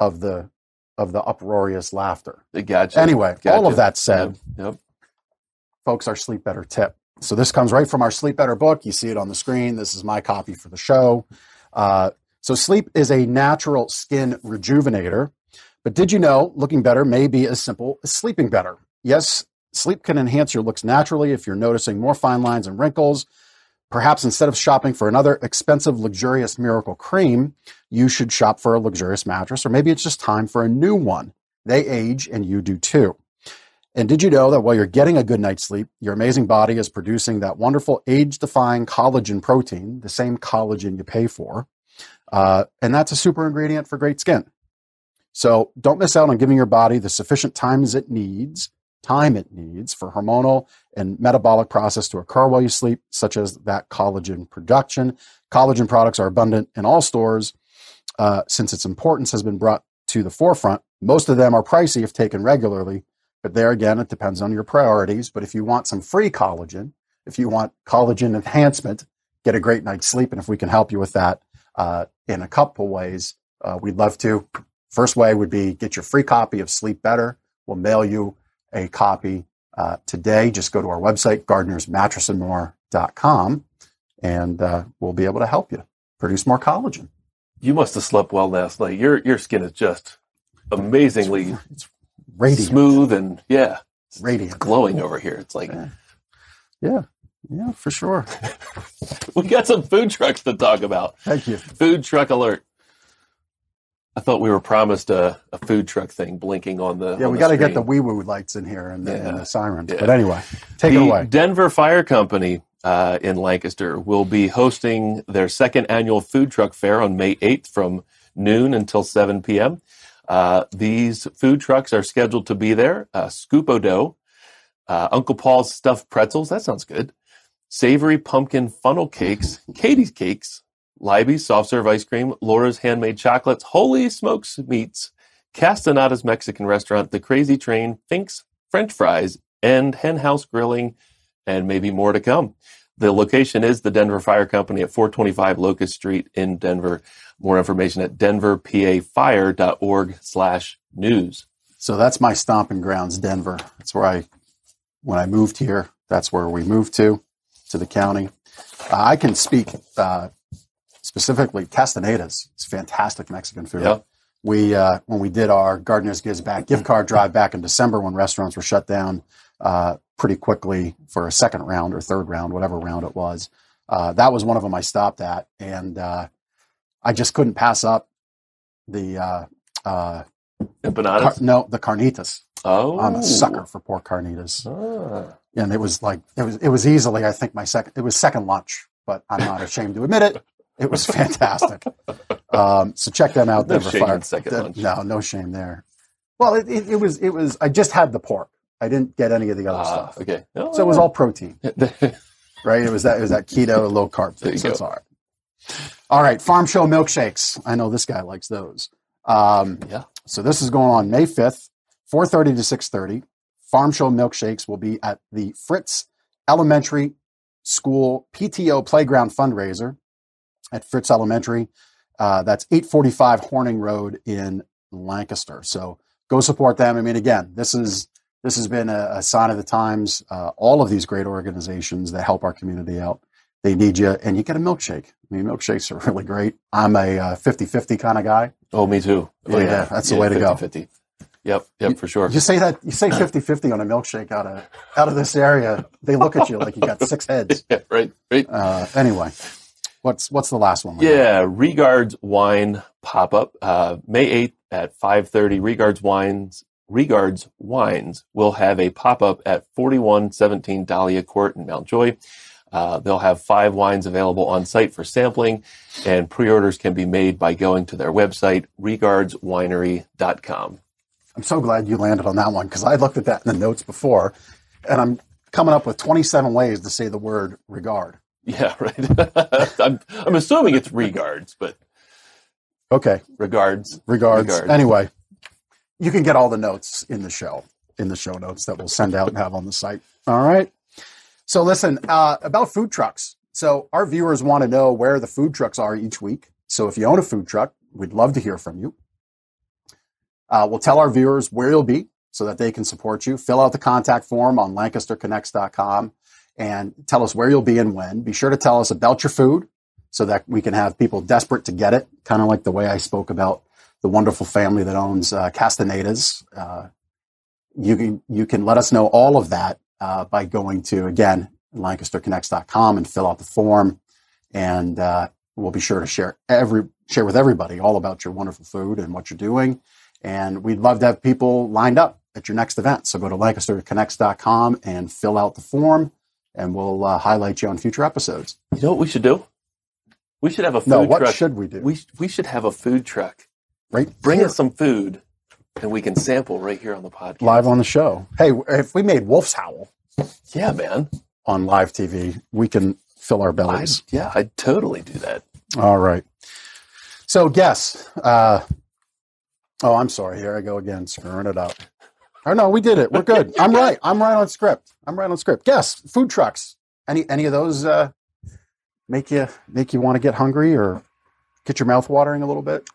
of the of the uproarious laughter. They got you. Anyway, all of that said, Yep. yep. folks, our sleep better tip. So this comes right from our sleep better book. You see it on the screen. This is my copy for the show. Uh, so sleep is a natural skin rejuvenator, But did you know looking better may be as simple as sleeping better? Yes, sleep can enhance your looks naturally if you're noticing more fine lines and wrinkles. Perhaps instead of shopping for another expensive, luxurious miracle cream, you should shop for a luxurious mattress, or maybe it's just time for a new one. They age and you do too. And did you know that while you're getting a good night's sleep, your amazing body is producing that wonderful age defying collagen protein, the same collagen you pay for? Uh, and that's a super ingredient for great skin. So don't miss out on giving your body the sufficient times it needs, time it needs for hormonal and metabolic process to occur while you sleep, such as that collagen production. Collagen products are abundant in all stores. Uh, since its importance has been brought to the forefront, most of them are pricey if taken regularly. But there again, it depends on your priorities. But if you want some free collagen, if you want collagen enhancement, get a great night's sleep. And if we can help you with that uh, in a couple ways, uh, we'd love to. First way would be get your free copy of Sleep Better. We'll mail you a copy uh, today. Just go to our website, gardnersmattressandmore.com, and uh, we'll be able to help you produce more collagen. You must have slept well last night. Your your skin is just amazingly It's radiant. smooth and yeah, it's Radiant. glowing over here. It's like Yeah. Yeah, yeah, for sure. we got some food trucks to talk about. Thank you. Food truck alert. I thought we were promised a, a food truck thing blinking on the. Yeah, on we got to get the wee woo lights in here and the, and the sirens. Yeah. But anyway, take the it away. Denver Fire Company uh, in Lancaster will be hosting their second annual food truck fair on May 8th from noon until 7 p.m. Uh, these food trucks are scheduled to be there. Uh, Scupo Dough, uh, Uncle Paul's stuffed pretzels, that sounds good. Savory pumpkin funnel cakes, Katie's cakes, Libby's soft serve ice cream, Laura's handmade chocolates, Holy Smokes meats, Castaneda's Mexican restaurant, The Crazy Train, Fink's French fries, and Hen House Grilling, and maybe more to come. The location is the Denver Fire Company at 425 Locust Street in Denver. More information at denverpafire.org slash news. So that's my stomping grounds, Denver. That's where I, when I moved here, that's where we moved to, to the county. Uh, I can speak uh, specifically Castaneda's. It's fantastic Mexican food. Yeah. We uh, when we did our Gardner's Gives Back gift card drive back in December when restaurants were shut down uh, pretty quickly for a second round or third round, whatever round it was. Uh, that was one of them I stopped at, and uh, I just couldn't pass up the uh, uh, Empanadas? car- no the carnitas. oh. I'm a sucker for pork carnitas, Ah. and it was like it was it was easily I think my second it was second lunch, but I'm not ashamed to admit it. It was fantastic. um, so check them out. No Denver shame Fire. in second The- lunch. No, no shame there. Well, it, it, it was it was I just had the pork. I didn't get any of the other Ah, stuff. okay. So it was all protein, right. It was that it was that keto low carb thing. So go. it's all right. All right, farm show milkshakes. I know this guy likes those. Um, Yeah. So this is going on May fifth, four thirty to six thirty. Farm show milkshakes will be at the Fritz Elementary School PTO Playground fundraiser at Fritz Elementary. Uh, that's eight forty five Horning Road in Lancaster. So go support them. I mean, again, this is this has been a, a sign of the times. Uh, all of these great organizations that help our community out, they need you, and you get a milkshake. I mean, milkshakes are really great. I'm a uh, 50-50 kind of guy. Oh, me too. Oh, Yeah, that's the way to go. 50. Yep, yep, for sure. You say that you say 50-50 on a milkshake out of out of this area, they look at you like you got six heads. Yeah, right, right. Uh, anyway, what's what's the last one? Yeah, Regards Wine pop up uh, May eighth at five thirty. Regards Wines, Regards Wines will have a pop up at forty one seventeen Dahlia Court in Mount Joy. Uh, they'll have five wines available on site for sampling, and pre-orders can be made by going to their website regardswinery.com. I'm so glad you landed on that one because I looked at that in the notes before, and I'm coming up with 27 ways to say the word regard. Yeah, right. I'm, I'm assuming it's Regards, but Okay, regards. regards. Regards. Anyway, you can get all the notes in the show, in the show notes that we'll send out and have on the site. All right. So listen, uh, about food trucks. So our viewers want to know where the food trucks are each week. So if you own a food truck, we'd love to hear from you. Uh, we'll tell our viewers where you'll be so that they can support you. Fill out the contact form on lancasterconnects.com and tell us where you'll be and when. Be sure to tell us about your food so that we can have people desperate to get it, kind of like the way I spoke about the wonderful family that owns uh, Castaneda's. Uh, you can you can let us know all of that uh, by going to again lancasterconnects.com and fill out the form, and uh, we'll be sure to share every share with everybody all about your wonderful food and what you're doing. And we'd love to have people lined up at your next event. So go to lancasterconnects.com and fill out the form, and we'll uh, highlight you on future episodes. You know what we should do? We should have a food No, what truck. should we do? we we should have a food truck. right, Bring here, us some food, and we can sample right here on the podcast. live on the show. Hey, if we made Wolf's Howl Yeah, man. on live TV, we can fill our I'd, bellies. yeah, I'd totally do that. All right. So, guess. Uh, oh, I'm sorry. Here I go again, screwing it up. Oh no, we did it. We're good. I'm right. I'm right on script. I'm right on script. Yes, food trucks. Any any of those uh, make you make you want to get hungry or get your mouth watering a little bit?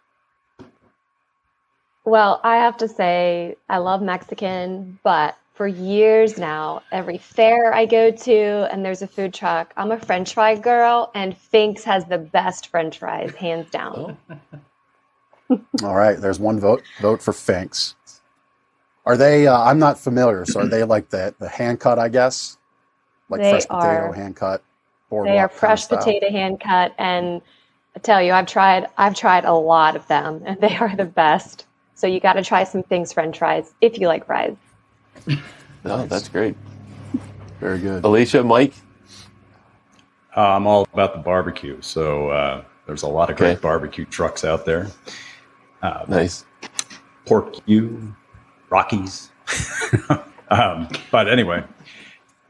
Well, I have to say, I love Mexican, but for years now, every fair I go to and there's a food truck, I'm a French fry girl, and Fink's has the best French fries, hands down. Oh, All right. There's one vote. Vote for Finks. Are they? Uh, I'm not familiar. So are they like the the hand cut? I guess like They fresh potato hand cut. They are boardwalk kind of fresh potato hand cut, and I tell you, I've tried, I've tried a lot of them, and they are the best. So you got to try some Fink's French fries if you like fries. no, that's great. Very good. Alicia, Mike. Uh, I'm all about the barbecue. So uh, there's a lot of great Okay. barbecue trucks out there. Uh, Nice. Pork U, Rockies. um, but anyway,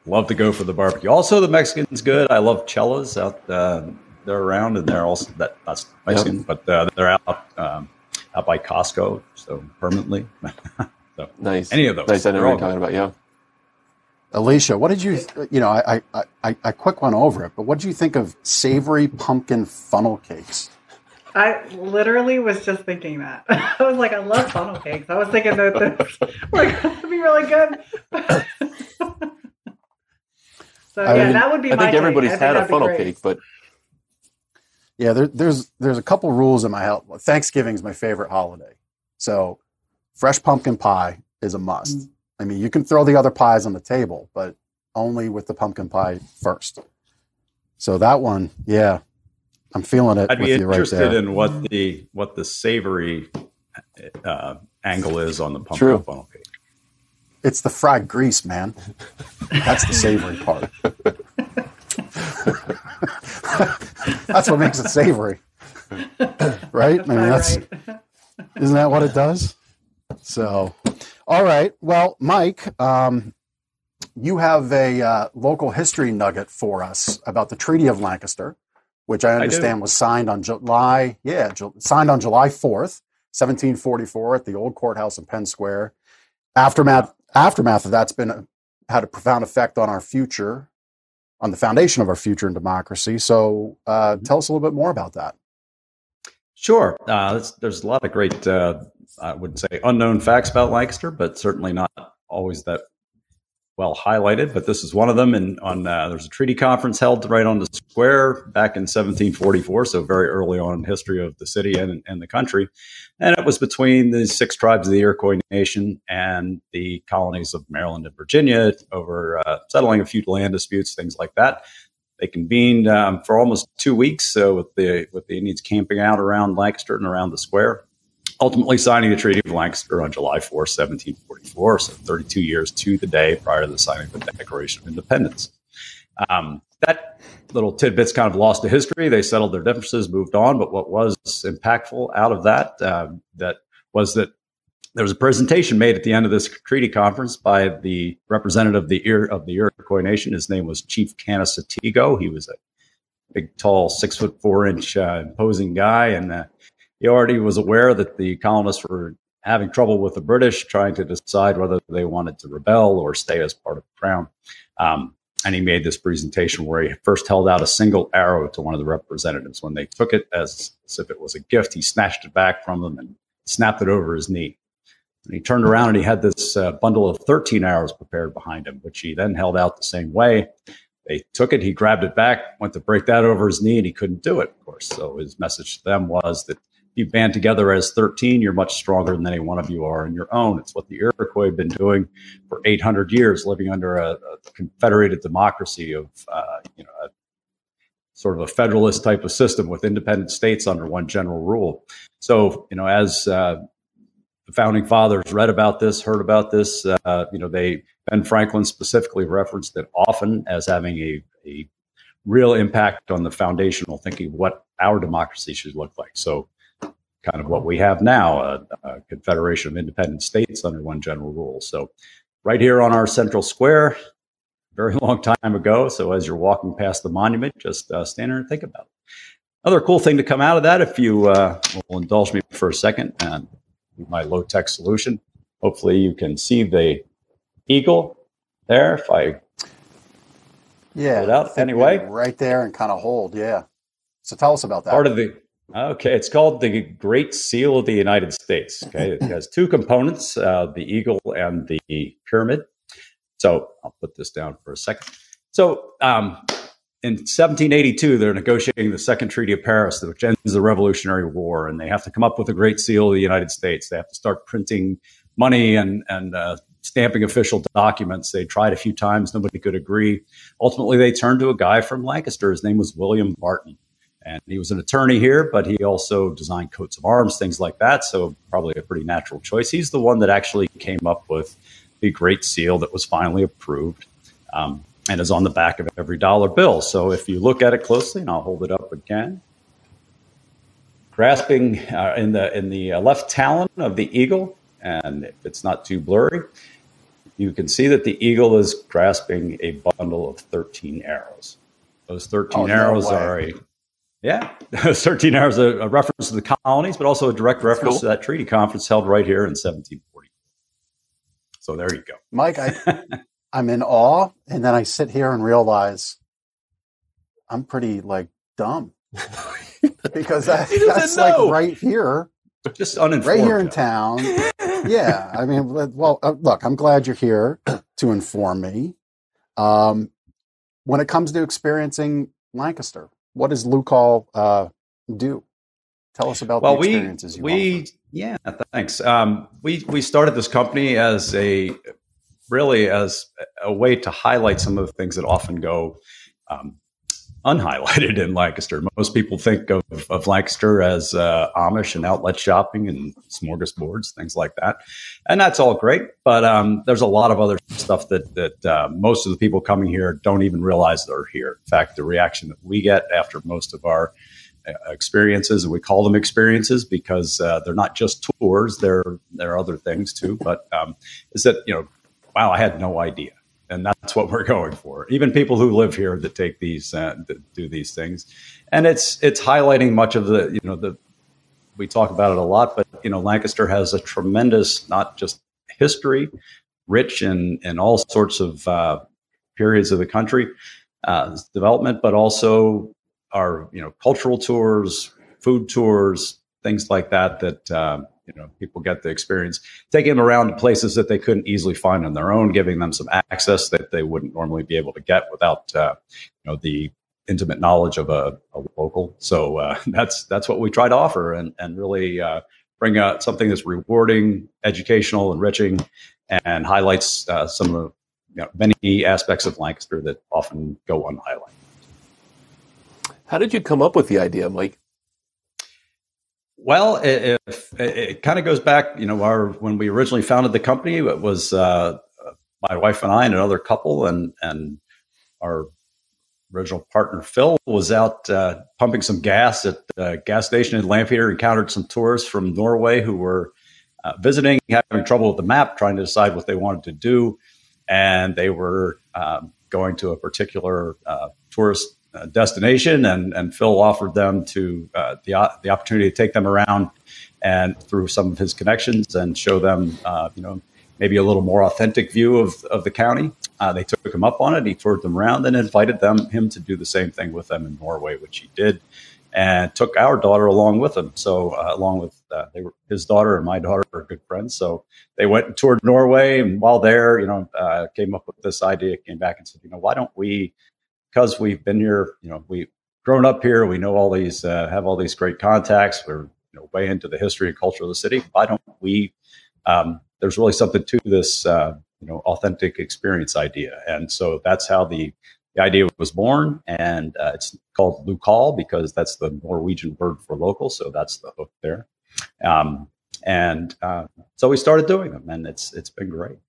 love to go for the barbecue. Also, the Mexican's good. I love Chella's out. Uh, they're around, and they're also that that's Mexican, but uh, they're out um, out by Costco, so permanently. so Nice. Any of those. Nice. I know They're what you're talking about. Yeah. Alicia, what did you, you know, I, I, I, I quick went over it, but what did you think of savory pumpkin funnel cakes? I literally was just thinking that. I was like, I love funnel cakes. I was thinking that this like would be really good. so I yeah, mean, that would be. I my think take. everybody's I think had a funnel cake, but Yeah, there, there's, there's a couple rules in my house. Thanksgiving is my favorite holiday. So fresh pumpkin pie is a must. Mm. I mean, you can throw the other pies on the table, but only with the pumpkin pie first. So that one, yeah, I'm feeling it I'd with be you right interested there. in what the what the savory uh, angle is on the pumpkin True. funnel cake. It's the fried grease, man. That's the savory part. that's what makes it savory, right? I mean, that's Right. isn't that what it does? So, all right. Well, Mike, um, you have a uh, local history nugget for us about the Treaty of Lancaster, which I understand was signed on July, yeah, Ju- signed on July fourth, seventeen forty-four, at the old courthouse in Penn Square. Aftermath, aftermath of that's been a, had a profound effect on our future, on the foundation of our future in democracy. So, uh, Mm-hmm. tell us a little bit more about that. Sure. Uh, there's, there's a lot of great, uh, I would say, unknown facts about Lancaster, but certainly not always that well highlighted. But this is one of them. And on uh, there's a treaty conference held right on the square back in 1744, so very early on in history of the city and, and the country. And it was between the six tribes of the Iroquois Nation and the colonies of Maryland and Virginia over uh, settling a few land disputes, things like that. They convened um, for almost two weeks, so with the with the Indians camping out around Lancaster and around the square, ultimately signing the Treaty of Lancaster on July 4, 1744, so 32 years to the day prior to the signing of the Declaration of Independence. Um, that little tidbit's kind of lost to history. They settled their differences, moved on, but what was impactful out of that um, that was that there was a presentation made at the end of this treaty conference by the representative of the, of the Iroquois Nation. His name was Chief Canasatego. He was a big, tall, six foot four inch uh, imposing guy, and uh, he already was aware that the colonists were having trouble with the British, trying to decide whether they wanted to rebel or stay as part of the crown. Um, and he made this presentation where he first held out a single arrow to one of the representatives. When they took it as, as if it was a gift, he snatched it back from them and snapped it over his knee. And he turned around and he had this uh, bundle of 13 arrows prepared behind him, which he then held out the same way. They took it, he grabbed it back, went to break that over his knee, and he couldn't do it, of course. So his message to them was that you band together as 13, you're much stronger than any one of you are on your own. It's what the Iroquois have been doing for 800 years, living under a, a confederated democracy of, uh, you know, a, sort of a federalist type of system with independent states under one general rule. So, you know, as uh, the founding fathers read about this, heard about this, uh, you know, they Ben Franklin specifically referenced it often as having a, a real impact on the foundational thinking of what our democracy should look like. So kind of what we have now a, a, confederation of independent states under one general rule. So, right here on our central square, very long time ago. So, as you're walking past the monument, just uh, stand there and think about it. Another cool thing to come out of that, if you uh, will indulge me for a second, and my low tech solution. Hopefully, you can see the eagle there. If I yeah, it out anyway, right there and kind of hold. Yeah. So tell us about that. Part of the Okay, it's called the Great Seal of the United States. Okay, it has two components: uh, the eagle and the pyramid. So I'll put this down for a second. So um, in 1782, they're negotiating the Second Treaty of Paris, which ends the Revolutionary War, and they have to come up with a Great Seal of the United States. They have to start printing money and and uh, stamping official documents. They tried a few times, nobody could agree. Ultimately, they turned to a guy from Lancaster. His name was William Barton and he was an attorney here, but he also designed coats of arms, things like that. So, probably a pretty natural choice. He's the one that actually came up with the Great Seal that was finally approved um, and is on the back of every dollar bill. So, if you look at it closely, and I'll hold it up again, grasping uh, in the in the uh, left talon of the eagle, and if it's not too blurry, you can see that the eagle is grasping a bundle of 13 arrows. Those 13 oh, arrows no are a yeah, 13 hours, a, a, reference to the colonies, but also a direct reference cool. to that treaty conference held right here in 1740. So there you go. Mike, I, I'm in awe. And then I sit here and realize I'm pretty like dumb because that, that's know. like right here. Just uninformed. Right here in town. yeah. I mean, well, uh, look, I'm glad you're here to inform me. Um, when it comes to experiencing Lancaster, what does Lokal uh, do? Tell us about well, the experiences we, we yeah, thanks. Um, we we started this company as a really as a way to highlight some of the things that often go um, unhighlighted in Lancaster. Most people think of, of Lancaster as uh, Amish and outlet shopping and smorgasbords, things like that, and that's all great. But um, there's a lot of other stuff that that uh, most of the people coming here don't even realize they're here. In fact, the reaction that we get after most of our uh, experiences, and we call them experiences because uh, they're not just tours; they're they're other things too. But um, is that you know, wow, I had no idea and that's what we're going for. Even people who live here that take these uh, that do these things, and it's it's highlighting much of the you know the we talk about it a lot, but you know Lancaster has a tremendous not just history, rich in in all sorts of uh, periods of the country uh, development, but also our you know cultural tours, food tours, things like that that uh, you know people get the experience taking them around to places that they couldn't easily find on their own giving them some access that they wouldn't normally be able to get without uh, you know the intimate knowledge of a, a local. So uh, that's that's what we try to offer and and really uh, bring out something that's rewarding educational enriching and highlights uh, some of you know, many aspects of lancaster that often go unhighlighted. How did you come up with the idea? Mike well, it, it, it kind of goes back, you know, our when we originally founded the company, it was uh, my wife and I and another couple, and and our original partner Phil was out uh, pumping some gas at a gas station in Lampeter. Encountered some tourists from Norway who were uh, visiting, having trouble with the map, trying to decide what they wanted to do, and they were um, going to a particular uh, tourist uh, destination, and and Phil offered them to uh, the uh, the opportunity to take them around and through some of his connections and show them, uh, you know, maybe a little more authentic view of of the county. Uh, they took him up on it. He toured them around and invited them him to do the same thing with them in Norway, which he did, and took our daughter along with him. So along with they were his daughter and my daughter are good friends. So they went and toured Norway, and while there, you know, came up with this idea. Came back and said, you know, why don't we because we've been here, you know, we've grown up here. We know all these, uh, have all these great contacts. We're you know way into the history and culture of the city. Why don't we? Um, there's really something to this uh, you know authentic experience idea, and so that's how the the idea was born, and uh, it's called Lokal because that's the Norwegian word for local. So that's the hook there. Um, and uh, so we started doing them, and it's it's been great.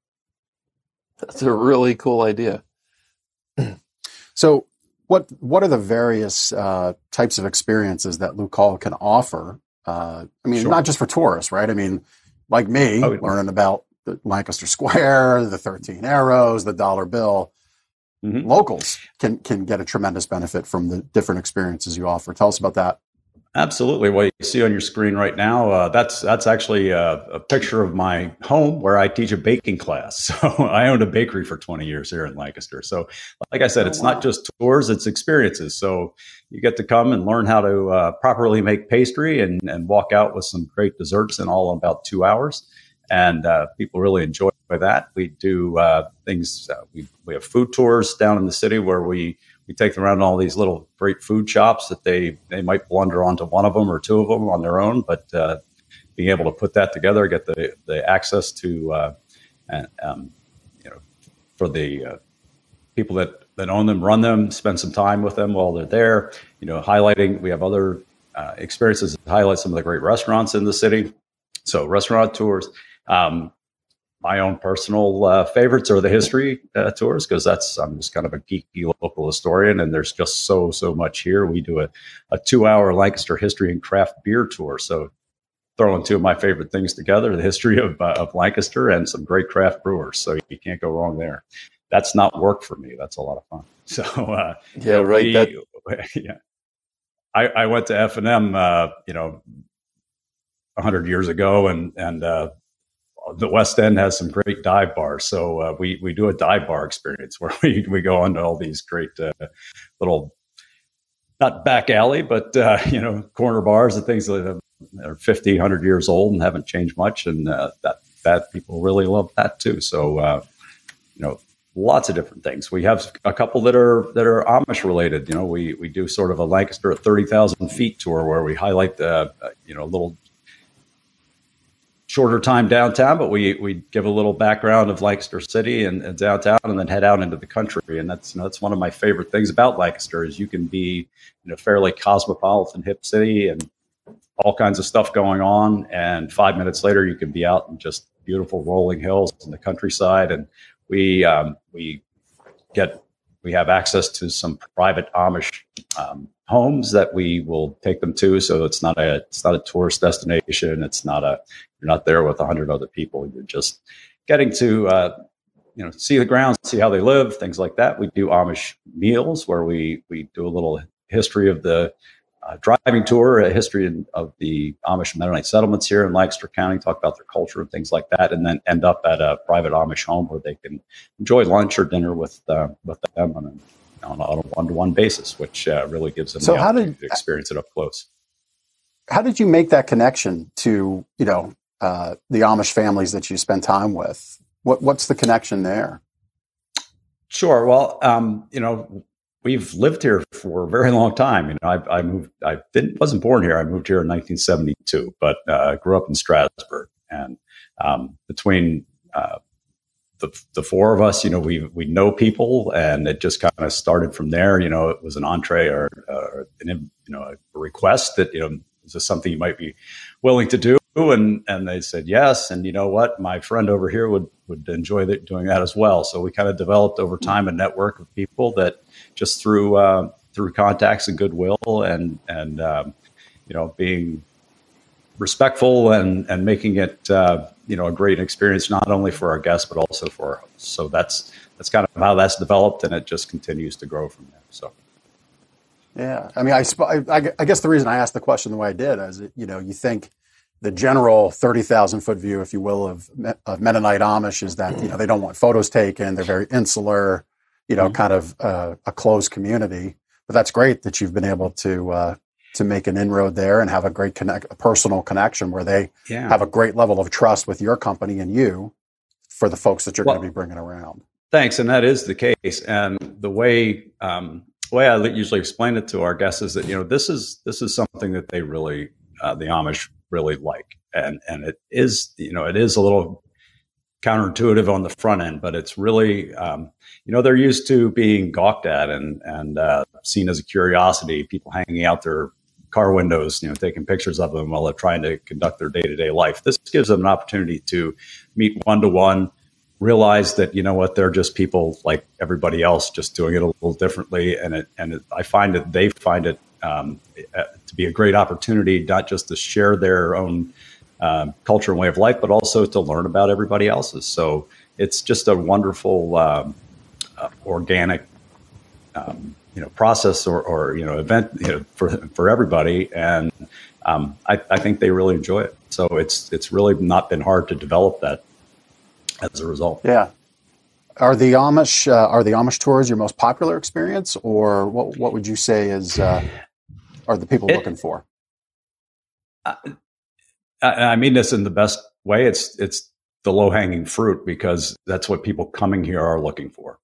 That's a really cool idea. So, what what are the various uh, types of experiences that Lokal can offer? Uh, I mean, Sure. not just for tourists, right? I mean, like me, Oh, learning about the Lancaster Square, the Thirteen Arrows, the dollar bill. Mhm. Locals can can get a tremendous benefit from the different experiences you offer. Tell us about that. Absolutely. What you see on your screen right now, uh, that's that's actually a, a picture of my home where I teach a baking class. So I owned a bakery for 20 years here in Lancaster. So, like I said, Oh, it's wow. not just tours; it's experiences. So you get to come and learn how to uh, properly make pastry and and walk out with some great desserts in all in about two hours. And uh, people really enjoy that. We do uh, things. Uh, we we have food tours down in the city where we we take them around all these little great food shops that they they might blunder onto one of them or two of them on their own, but uh, being able to put that together, get the the access to, uh, and, um, you know, for the uh, people that that own them, run them, spend some time with them while they're there. You know, highlighting. We have other uh, experiences that highlight some of the great restaurants in the city. So restaurant tours. Um, my own personal uh, favorites are the history uh, tours because that's I'm just kind of a geeky local historian, and there's just so so much here. We do a, a two hour Lancaster history and craft beer tour, so throwing two of my favorite things together: the history of uh, of Lancaster and some great craft brewers. So you can't go wrong there. That's not work for me. That's a lot of fun. So uh, Yeah, right. we- That, yeah. I, I went to F and M, uh, you know, a hundred years ago, and and uh, the West End has some great dive bars. So uh, we we do a dive bar experience where we we go into all these great uh, little not back alley, but uh, you know corner bars and things that are 50, 100 years old and haven't changed much, and uh, that that people really love that too. So uh, you know lots of different things. We have a couple that are that are Amish related. You know, we we do sort of a Lancaster at thirty thousand feet tour where we highlight the uh, you know little shorter time downtown, but we we give a little background of Lancaster City and, and downtown, and then head out into the country. And that's you know that's one of my favorite things about Lancaster is you can be you know fairly cosmopolitan hip city and all kinds of stuff going on, and five minutes later you can be out in just beautiful rolling hills in the countryside and we um, we get we have access to some private Amish um, homes that we will take them to. So it's not a it's not a tourist destination. It's not a you're not there with a hundred other people. You're just getting to uh, you know see the grounds, see how they live, things like that. We do Amish meals where we we do a little history of the uh, driving tour, a history of the Amish Mennonite settlements here in Lancaster County, talk about their culture and things like that, and then end up at a private Amish home where they can enjoy lunch or dinner with uh, with them on on a one to one basis, which uh, really gives them So the how did- to experience it up close. How did you make that connection to you know uh, the Amish families that you spend time with? What what's the connection there? Sure. Well, um, you know, we've lived here for a very long time. You know, I, I moved. I didn't wasn't born here. I moved here in 1972, but uh, grew up in Strasburg. And um, between uh, the the four of us, you know, we we know people, and it just kind of started from there. You know, it was an entree or, or an, you know a request that you know is this something you might be willing to do? And and they said yes. And you know what, my friend over here would would enjoy that, doing that as well. So we kind of developed over time a network of people that just through uh, through contacts and goodwill and and um, you know being respectful and and making it uh, you know a great experience not only for our guests but also for our hosts. So that's that's kind of how that's developed, and it just continues to grow from there. So. Yeah, I mean, I, I, I- guess the reason I asked the question the way I did is, you know, you think the general thirty thousand foot view, if you will, of, of Mennonite Amish is that you know they don't want photos taken, they're very insular, you know, Mhm. kind of uh, a closed community. But that's great that you've been able to uh, to make an inroad there and have a great connect, a personal connection where they Yeah. have a great level of trust with your company and you for the folks that you're Well- going to be bringing around. Thanks, and that is the case. And the way um, the way I usually explain it to our guests is that you know this is this is something that they really uh, the Amish really like, and and it is you know it is a little counterintuitive on the front end, but it's really um, you know they're used to being gawked at and and uh, seen as a curiosity. People hanging out their car windows, you know, taking pictures of them while they're trying to conduct their day to day life. This gives them an opportunity to meet one to one, realize that you know what they're just people like everybody else, just doing it a little differently. And it and it, I find that they find it um, uh, to be a great opportunity, not just to share their own um, culture and way of life, but also to learn about everybody else's. So it's just a wonderful um, uh, organic. Um, you know, process or, or you know, event you know, for for everybody, and um, I, I think they really enjoy it. So it's it's really not been hard to develop that as a result. Yeah. Are the Amish uh, are the Amish tours your most popular experience, or what what would you say is uh, are the people It- looking for? I, I mean this in the best way. It's it's the low hanging fruit because that's what people coming here are looking for.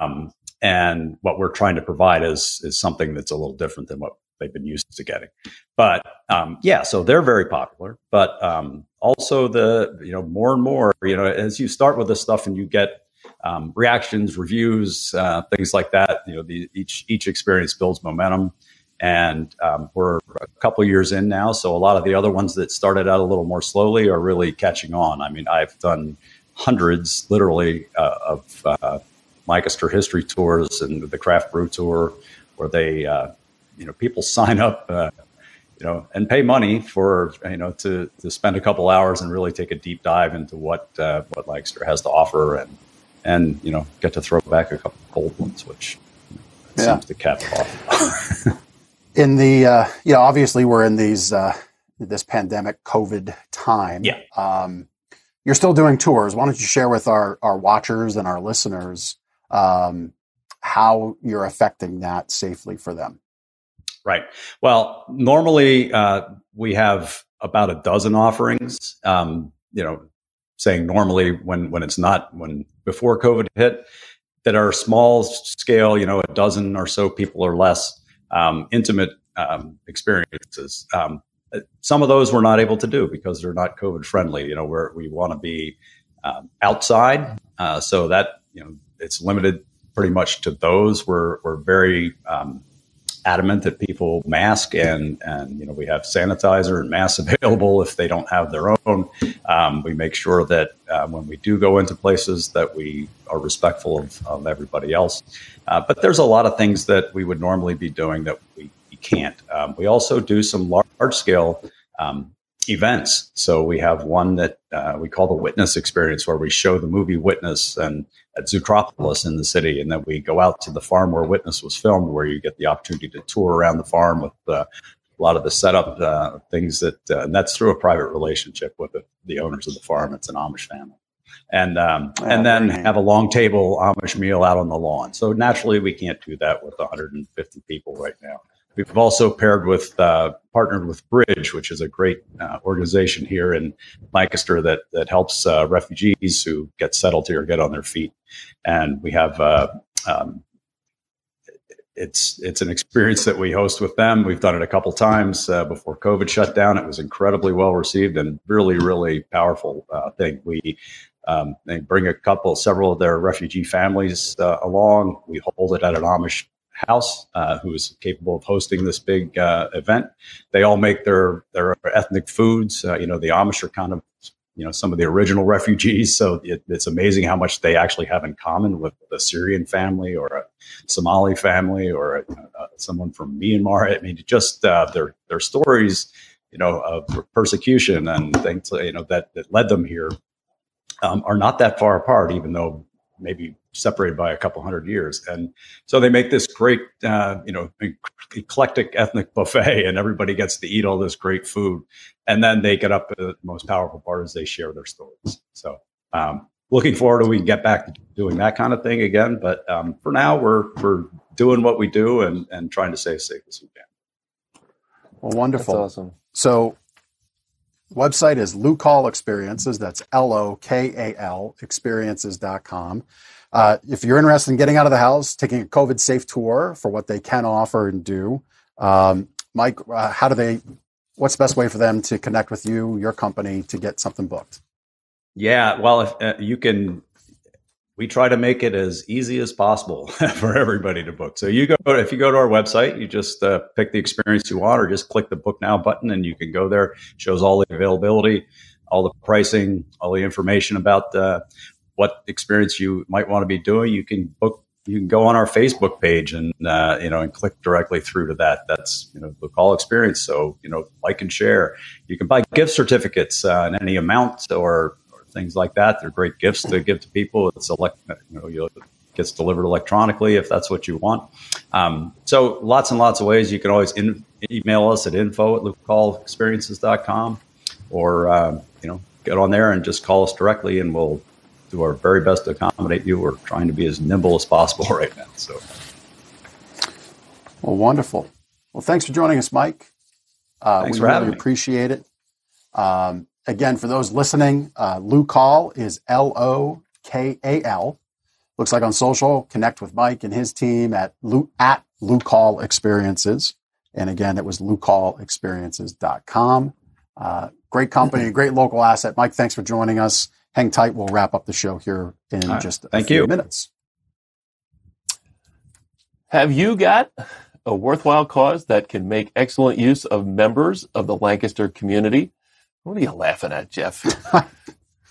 Um, and what we're trying to provide is is something that's a little different than what they've been used to getting. But um, yeah, so they're very popular. But um, also the you know more and more you know as you start with this stuff and you get um, reactions, reviews, uh, things like that. You know, the, each each experience builds momentum, and um, we're a couple years in now. So a lot of the other ones that started out a little more slowly are really catching on. I mean, I've done hundreds, literally, uh, of uh, Lancaster history tours and the craft brew tour, where they, uh, you know, people sign up. Uh, you know, and pay money for you know to to spend a couple hours and really take a deep dive into what uh, what Lancaster has to offer, and and you know get to throw back a couple cold ones, which you know, Yeah. seems to cap it off. In the uh, you know, obviously we're in these uh, this pandemic COVID time. Yeah. Um, you're still doing tours. Why don't you share with our our watchers and our listeners um, how you're affecting that safely for them? Right. Well, normally uh, we have about a dozen offerings. Um, you know, saying normally when when it's not when before COVID hit, that are small scale. You know, a dozen or so people or less, um, intimate um, experiences. Um, some of those we're not able to do because they're not COVID friendly. You know, where we want to be um, outside, uh, so that you know it's limited pretty much to those. We're we're very um, adamant that people mask and and you know we have sanitizer and masks available if they don't have their own. Um, we make sure that uh, when we do go into places that we are respectful of, of everybody else. Uh, but there's a lot of things that we would normally be doing that we, we can't. Um, we also do some large scale. Um, events. So we have one that uh, we call the Witness Experience, where we show the movie Witness and at Zoetropolis in the city, and then we go out to the farm where Witness was filmed, where you get the opportunity to tour around the farm with uh, a lot of the setup uh, things that, uh, and that's through a private relationship with the, the owners of the farm. It's an Amish family. And um, Oh, and then neat. have a long table Amish meal out on the lawn. So naturally, we can't do that with 150 people right now. We've also paired with, uh, partnered with Bridge, which is a great uh, organization here in Lancaster that that helps uh, refugees who get settled here get on their feet. And we have uh, um, it's it's an experience that we host with them. We've done it a couple times uh, before COVID shut down. It was incredibly well received and really really powerful uh, thing. We um, they bring a couple, several of their refugee families uh, along. We hold it at an Amish house uh, who is capable of hosting this big uh, event. They all make their their ethnic foods. Uh, you know, the Amish are kind of you know some of the original refugees, so it, it's amazing how much they actually have in common with a Syrian family or a Somali family or a, uh, someone from Myanmar. I mean, just uh, their their stories, you know, of persecution and things you know that that led them here um, are not that far apart, even though maybe separated by a couple hundred years. And so they make this great, uh, you know, eclectic ethnic buffet, and everybody gets to eat all this great food. And then they get up. The most powerful part is they share their stories. So um, looking forward to we can get back to doing that kind of thing again. But um, for now, we're we're doing what we do and and trying to stay as safe as we can. Well, That's wonderful. awesome. So, website is Lokal Experiences. That's L O K A L experiences.com. Uh, if you're interested in getting out of the house, taking a COVID safe tour for what they can offer and do, um, Mike, uh, how do they what's the best way for them to connect with you, your company, to get something booked? Yeah, well, if uh, you can, we try to make it as easy as possible for everybody to book. So you go if you go to our website, you just uh, pick the experience you want, or just click the book now button, and you can go there. It shows all the availability, all the pricing, all the information about uh, what experience you might want to be doing. You can book. You can go on our Facebook page and uh, you know and click directly through to that. That's you know the call experience. So you know like and share. You can buy gift certificates uh, in any amount or things like that. They're great gifts to give to people. It's elect, you know, it gets delivered electronically if that's what you want. Um, so lots and lots of ways. You can always in, email us at info at lokalexperiences.com or, uh, you know, get on there and just call us directly and we'll do our very best to accommodate you. We're trying to be as nimble as possible right now. So. Well, wonderful. Well, thanks for joining us, Mike. Uh, thanks we for really having me. appreciate it. Um, again, for those listening, uh, Lokal is L O K A L. Looks like on social, connect with Mike and his team at Lu, at Lokal Experiences. And again, it was lokalexperiences.com. Uh, great company, great local asset. Mike, thanks for joining us. Hang tight. We'll wrap up the show here in right. just a Thank few you. minutes. Have you got a worthwhile cause that can make excellent use of members of the Lancaster community? What are you laughing at, Jeff?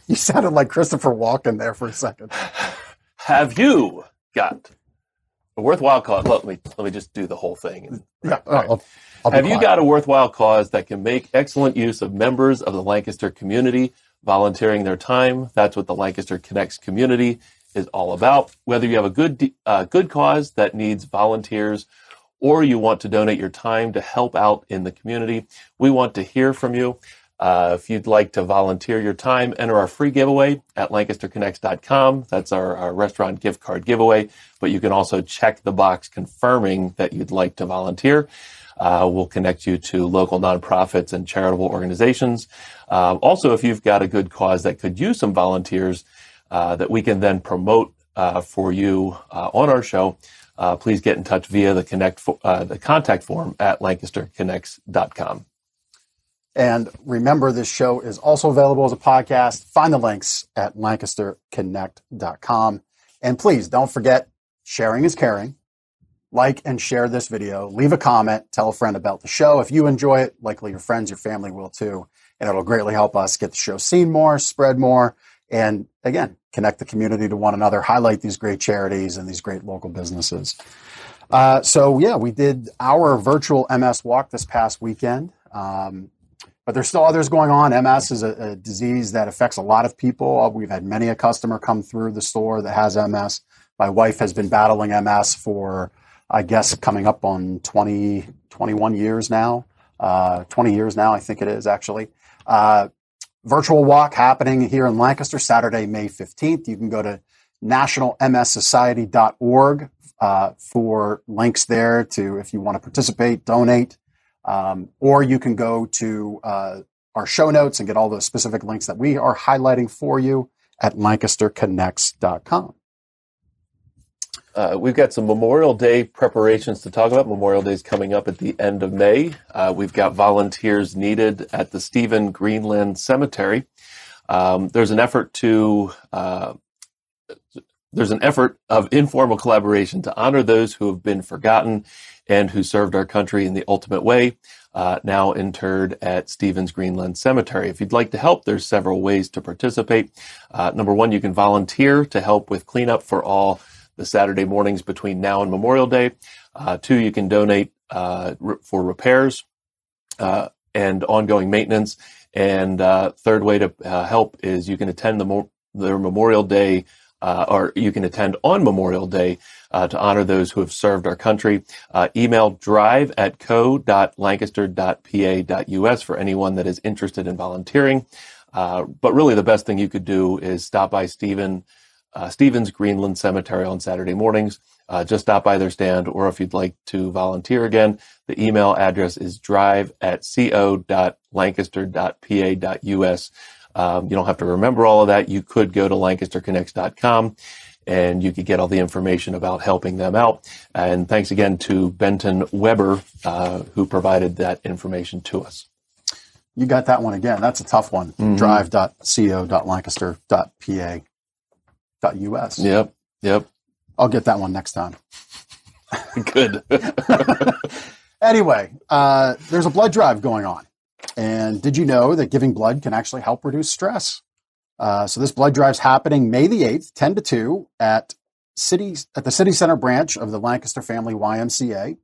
You sounded like Christopher Walken there for a second. Have you got a worthwhile cause? Let me let me just do the whole thing. Yeah, right, I'll- I'll Have you got a worthwhile cause that can make excellent use of members of the Lancaster community volunteering their time? That's what the Lancaster Connects community is all about. Whether you have a good uh, good cause that needs volunteers or you want to donate your time to help out in the community, we want to hear from you. Uh, if you'd like to volunteer your time, enter our free giveaway at lancasterconnects.com. That's our, our restaurant gift card giveaway. But you can also check the box confirming that you'd like to volunteer. Uh, we'll connect you to local nonprofits and charitable organizations. Um, also, if you've got a good cause that could use some volunteers uh, that we can then promote uh, for you uh, on our show, uh, please get in touch via the connect fo- uh, the contact form at lancasterconnects.com. And remember, this show is also available as a podcast. Find the links at lancasterconnect.com. And please don't forget, sharing is caring. Like and share this video. Leave a comment. Tell a friend about the show. If you enjoy it, likely your friends, your family will too. And it'll greatly help us get the show seen more, spread more, and again, connect the community to one another, highlight these great charities and these great local businesses. Uh, so, yeah, we did our virtual MS walk this past weekend. Um, but there's still others going on. MS is a, a disease that affects a lot of people. We've had many a customer come through the store that has MS. My wife has been battling MS for, I guess, coming up on 20, 21 years now. Uh, 20 years now, I think it is actually. Uh, virtual walk happening here in Lancaster, Saturday, May 15th. You can go to nationalmssociety.org uh, for links there to if you want to participate, donate. Um, or you can go to uh, our show notes and get all the specific links that we are highlighting for you at lancasterconnects.com. Uh, we've got some Memorial Day preparations to talk about. Memorial Day is coming up at the end of May. Uh, we've got volunteers needed at the Stephen Greenland Cemetery. Um, there's an effort to uh, there's an effort of informal collaboration to honor those who have been forgotten and who served our country in the ultimate way, uh, now interred at Stevens Greenland Cemetery. If you'd like to help, there's several ways to participate. Uh, number one, you can volunteer to help with cleanup for all the Saturday mornings between now and Memorial Day. Uh, two, you can donate uh, r- for repairs uh, and ongoing maintenance. And uh, third way to help is you can attend the, mo- Memorial Day, uh, or you can attend on Memorial Day uh, to honor those who have served our country. Uh, email drive at co.lancaster.pa.us for anyone that is interested in volunteering. Uh, but really, the best thing you could do is stop by Stephen uh, Stevens Greenland Cemetery on Saturday mornings. Uh, just stop by their stand, or if you'd like to volunteer again, the email address is drive at co.lancaster.pa.us. Um, you don't have to remember all of that. You could go to lancasterconnects.com and you could get all the information about helping them out. And thanks again to Benton Weber, uh, who provided that information to us. You got that one again. That's a tough one. Mhm. Drive.co.lancaster.pa.us. Yep. Yep. I'll get that one next time. Good. Anyway, uh, there's a blood drive going on. And did you know that giving blood can actually help reduce stress? Uh, so this blood drive's happening May the 8th, 10 to 2 at city at the City Center branch of the Lancaster Family YMCA.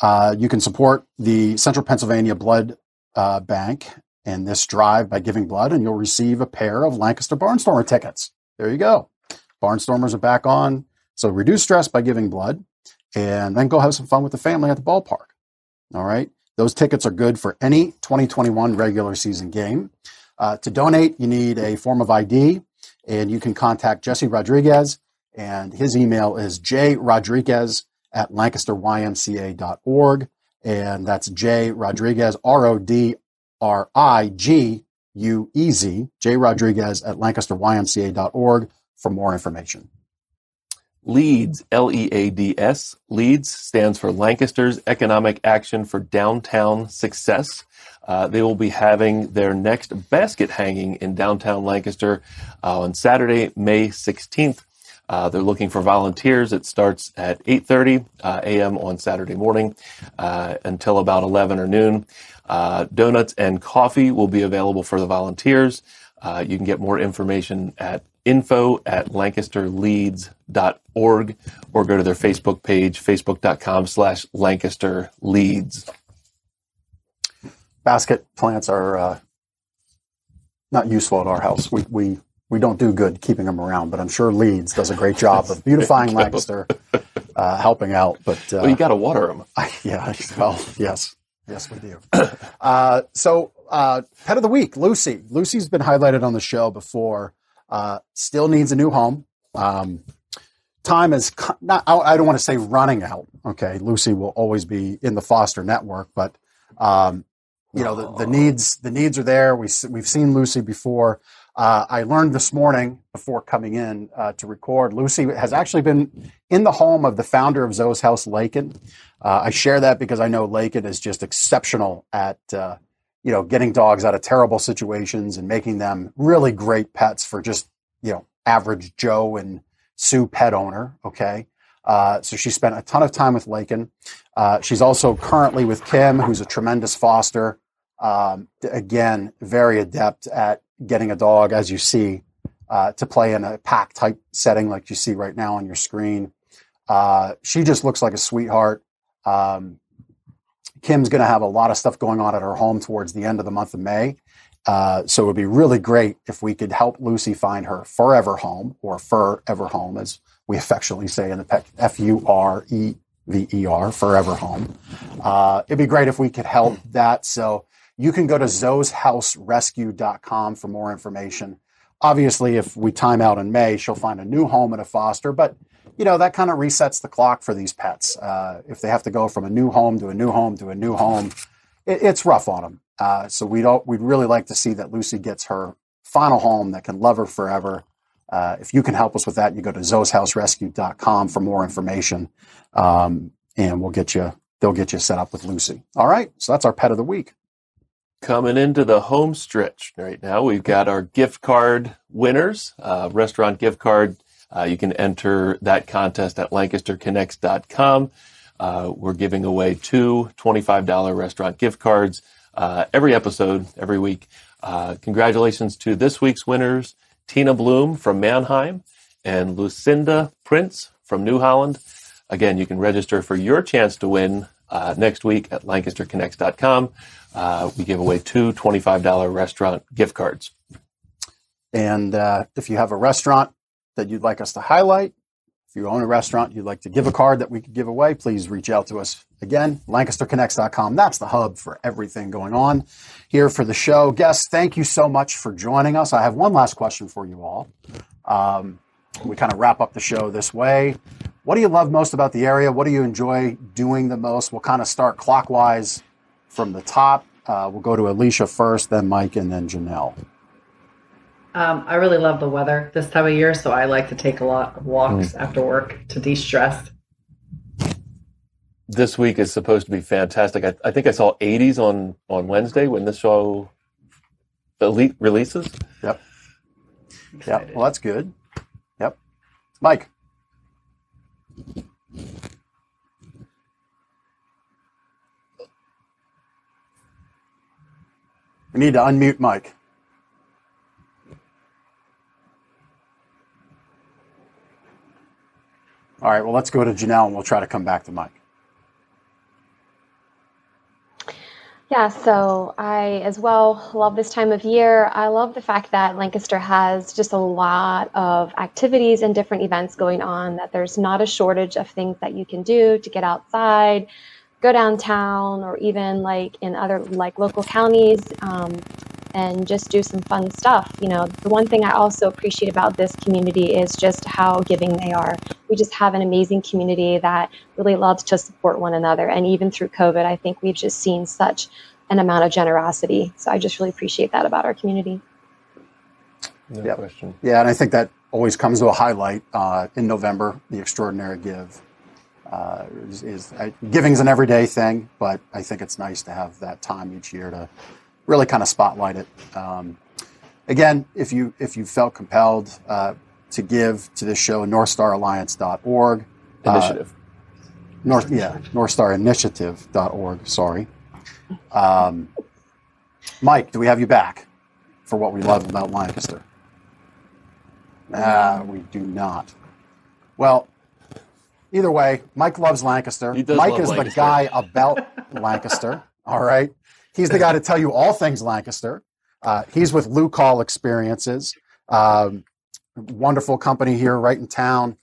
Uh, you can support the Central Pennsylvania Blood uh, Bank in this drive by giving blood, and you'll receive a pair of Lancaster Barnstormer tickets. There you go. Barnstormers are back on. So reduce stress by giving blood, and then go have some fun with the family at the ballpark. All right. Those tickets are good for any 2021 regular season game. Uh, to donate, you need a form of ID, and you can contact Jesse Rodriguez, and his email is jrodriguez at lancasterymca.org. And that's J Rodriguez, R O D R I G U E Z, J Rodriguez at lancasterymca.org for more information. LEADS, L E A D S, LEADS stands for Lancaster's Economic Action for Downtown Success. Uh, they will be having their next basket hanging in downtown Lancaster uh, on Saturday, May 16th. Uh, they're looking for volunteers. It starts at 8:30 uh, a.m. on Saturday morning uh, until about 11 or noon. Donuts and coffee will be available for the volunteers. You can get more information at info at lancasterleads.org or go to their Facebook page, facebook.com slash Lancaster Leads. Basket plants are uh, not useful at our house. We, we we don't do good keeping them around, but I'm sure LEADS does a great job of beautifying Lancaster, uh, helping out. But uh, Well, you got to water them. I, yeah, well, yes, yes, we do. Uh, so, uh, pet of the week, Lucy. Lucy's been highlighted on the show before. Uh, still needs a new home. Um, time is not. I, I don't want to say running out. Okay, Lucy will always be in the foster network, but um, you know the, the needs. The needs are there. we, we've seen Lucy before. Uh, I learned this morning before coming in uh, to record. Lucy has actually been in the home of the founder of Zoe's House, Lakin. Uh, I share that because I know Lakin is just exceptional at uh, you know getting dogs out of terrible situations and making them really great pets for just you know average Joe and Sue pet owner. Okay, uh, so she spent a ton of time with Lakin. Uh, she's also currently with Kim, who's a tremendous foster. Um, again, very adept at getting a dog, as you see, uh, to play in a pack type setting like you see right now on your screen. Uh, she just looks like a sweetheart. Um, Kim's going to have a lot of stuff going on at her home towards the end of the month of May. Uh, so it would be really great if we could help Lucy find her forever home or forever home, as we affectionately say in the pet, F U R E V E R, forever home. Uh, it'd be great if we could help that. So you can go to zoeshouserescue.com for more information. Obviously, if we time out in May, she'll find a new home at a foster, but you know that kind of resets the clock for these pets. Uh, if they have to go from a new home to a new home to a new home, it, it's rough on them. Uh, so we don't. We'd really like to see that Lucy gets her final home that can love her forever. Uh, if you can help us with that, you go to zoeshouserescue.com for more information, um, and we'll get you. They'll get you set up with Lucy. All right. So that's our pet of the week. Coming into the home stretch right now, we've got our gift card winners, uh, restaurant gift card. Uh, you can enter that contest at lancasterconnects.com. Uh, we're giving away two $25 restaurant gift cards uh, every episode, every week. Uh, congratulations to this week's winners, Tina Bloom from Manheim and Lucinda Prince from New Holland. Again, you can register for your chance to win uh, next week at lancasterconnects.com. Uh, we give away two $25 restaurant gift cards. And uh, if you have a restaurant that you'd like us to highlight, if you own a restaurant you'd like to give a card that we could give away, please reach out to us. Again, lancasterconnects.com. That's the hub for everything going on here for the show. Guests, thank you so much for joining us. I have one last question for you all. Um, we kind of wrap up the show this way. What do you love most about the area? What do you enjoy doing the most? We'll kind of start clockwise from the top. Uh, we'll go to Alicia first, then Mike, and then Janelle. Um, I really love the weather this time of year, so I like to take a lot of walks after work to de-stress. this week is supposed to be fantastic. I, I think I saw 80s on on Wednesday when this show elite releases. Yep. Yep. Well, that's good. Yep. Mike. We need to unmute Mike. All right, well, let's go to Janelle and we'll try to come back to Mike. Yeah, so I as well love this time of year. I love the fact that Lancaster has just a lot of activities and different events going on, that there's not a shortage of things that you can do to get outside, go downtown, or even like in other like local counties. Um, and just do some fun stuff. You know, the one thing I also appreciate about this community is just how giving they are. We just have an amazing community that really loves to support one another. And even through COVID, I think we've just seen such an amount of generosity. So I just really appreciate that about our community. No Yep. question. Yeah, and I think that always comes to a highlight uh, in November. The extraordinary give uh, is, is uh, giving's an everyday thing, but I think it's nice to have that time each year to really kind of spotlight it. Um, again, if you if you felt compelled uh, to give to this show, NorthStarAlliance.org. Uh, Initiative. North, yeah, NorthStarInitiative.org. Sorry, um, Mike. Do we have you back for what we love about Lancaster? Ah, we do not. Well, either way, Mike loves Lancaster. Mike love is Lancaster. the guy about Lancaster. All right. He's the guy to tell you all things Lancaster. Uh, he's with Lokal Experiences, um, wonderful company here right in town.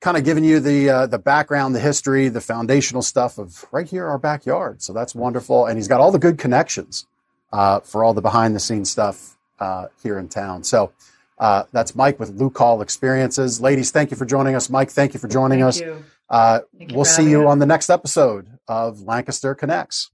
Kind of giving you the uh, the background, the history, the foundational stuff of right here our backyard. So that's wonderful, and he's got all the good connections uh, for all the behind the scenes stuff uh, here in town. So uh, that's Mike with Lokal Experiences. Ladies, thank you for joining us. Mike, thank you for joining Thank us. you. Uh, we'll see you on the next episode of Lancaster Connects.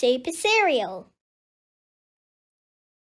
Super Cereal.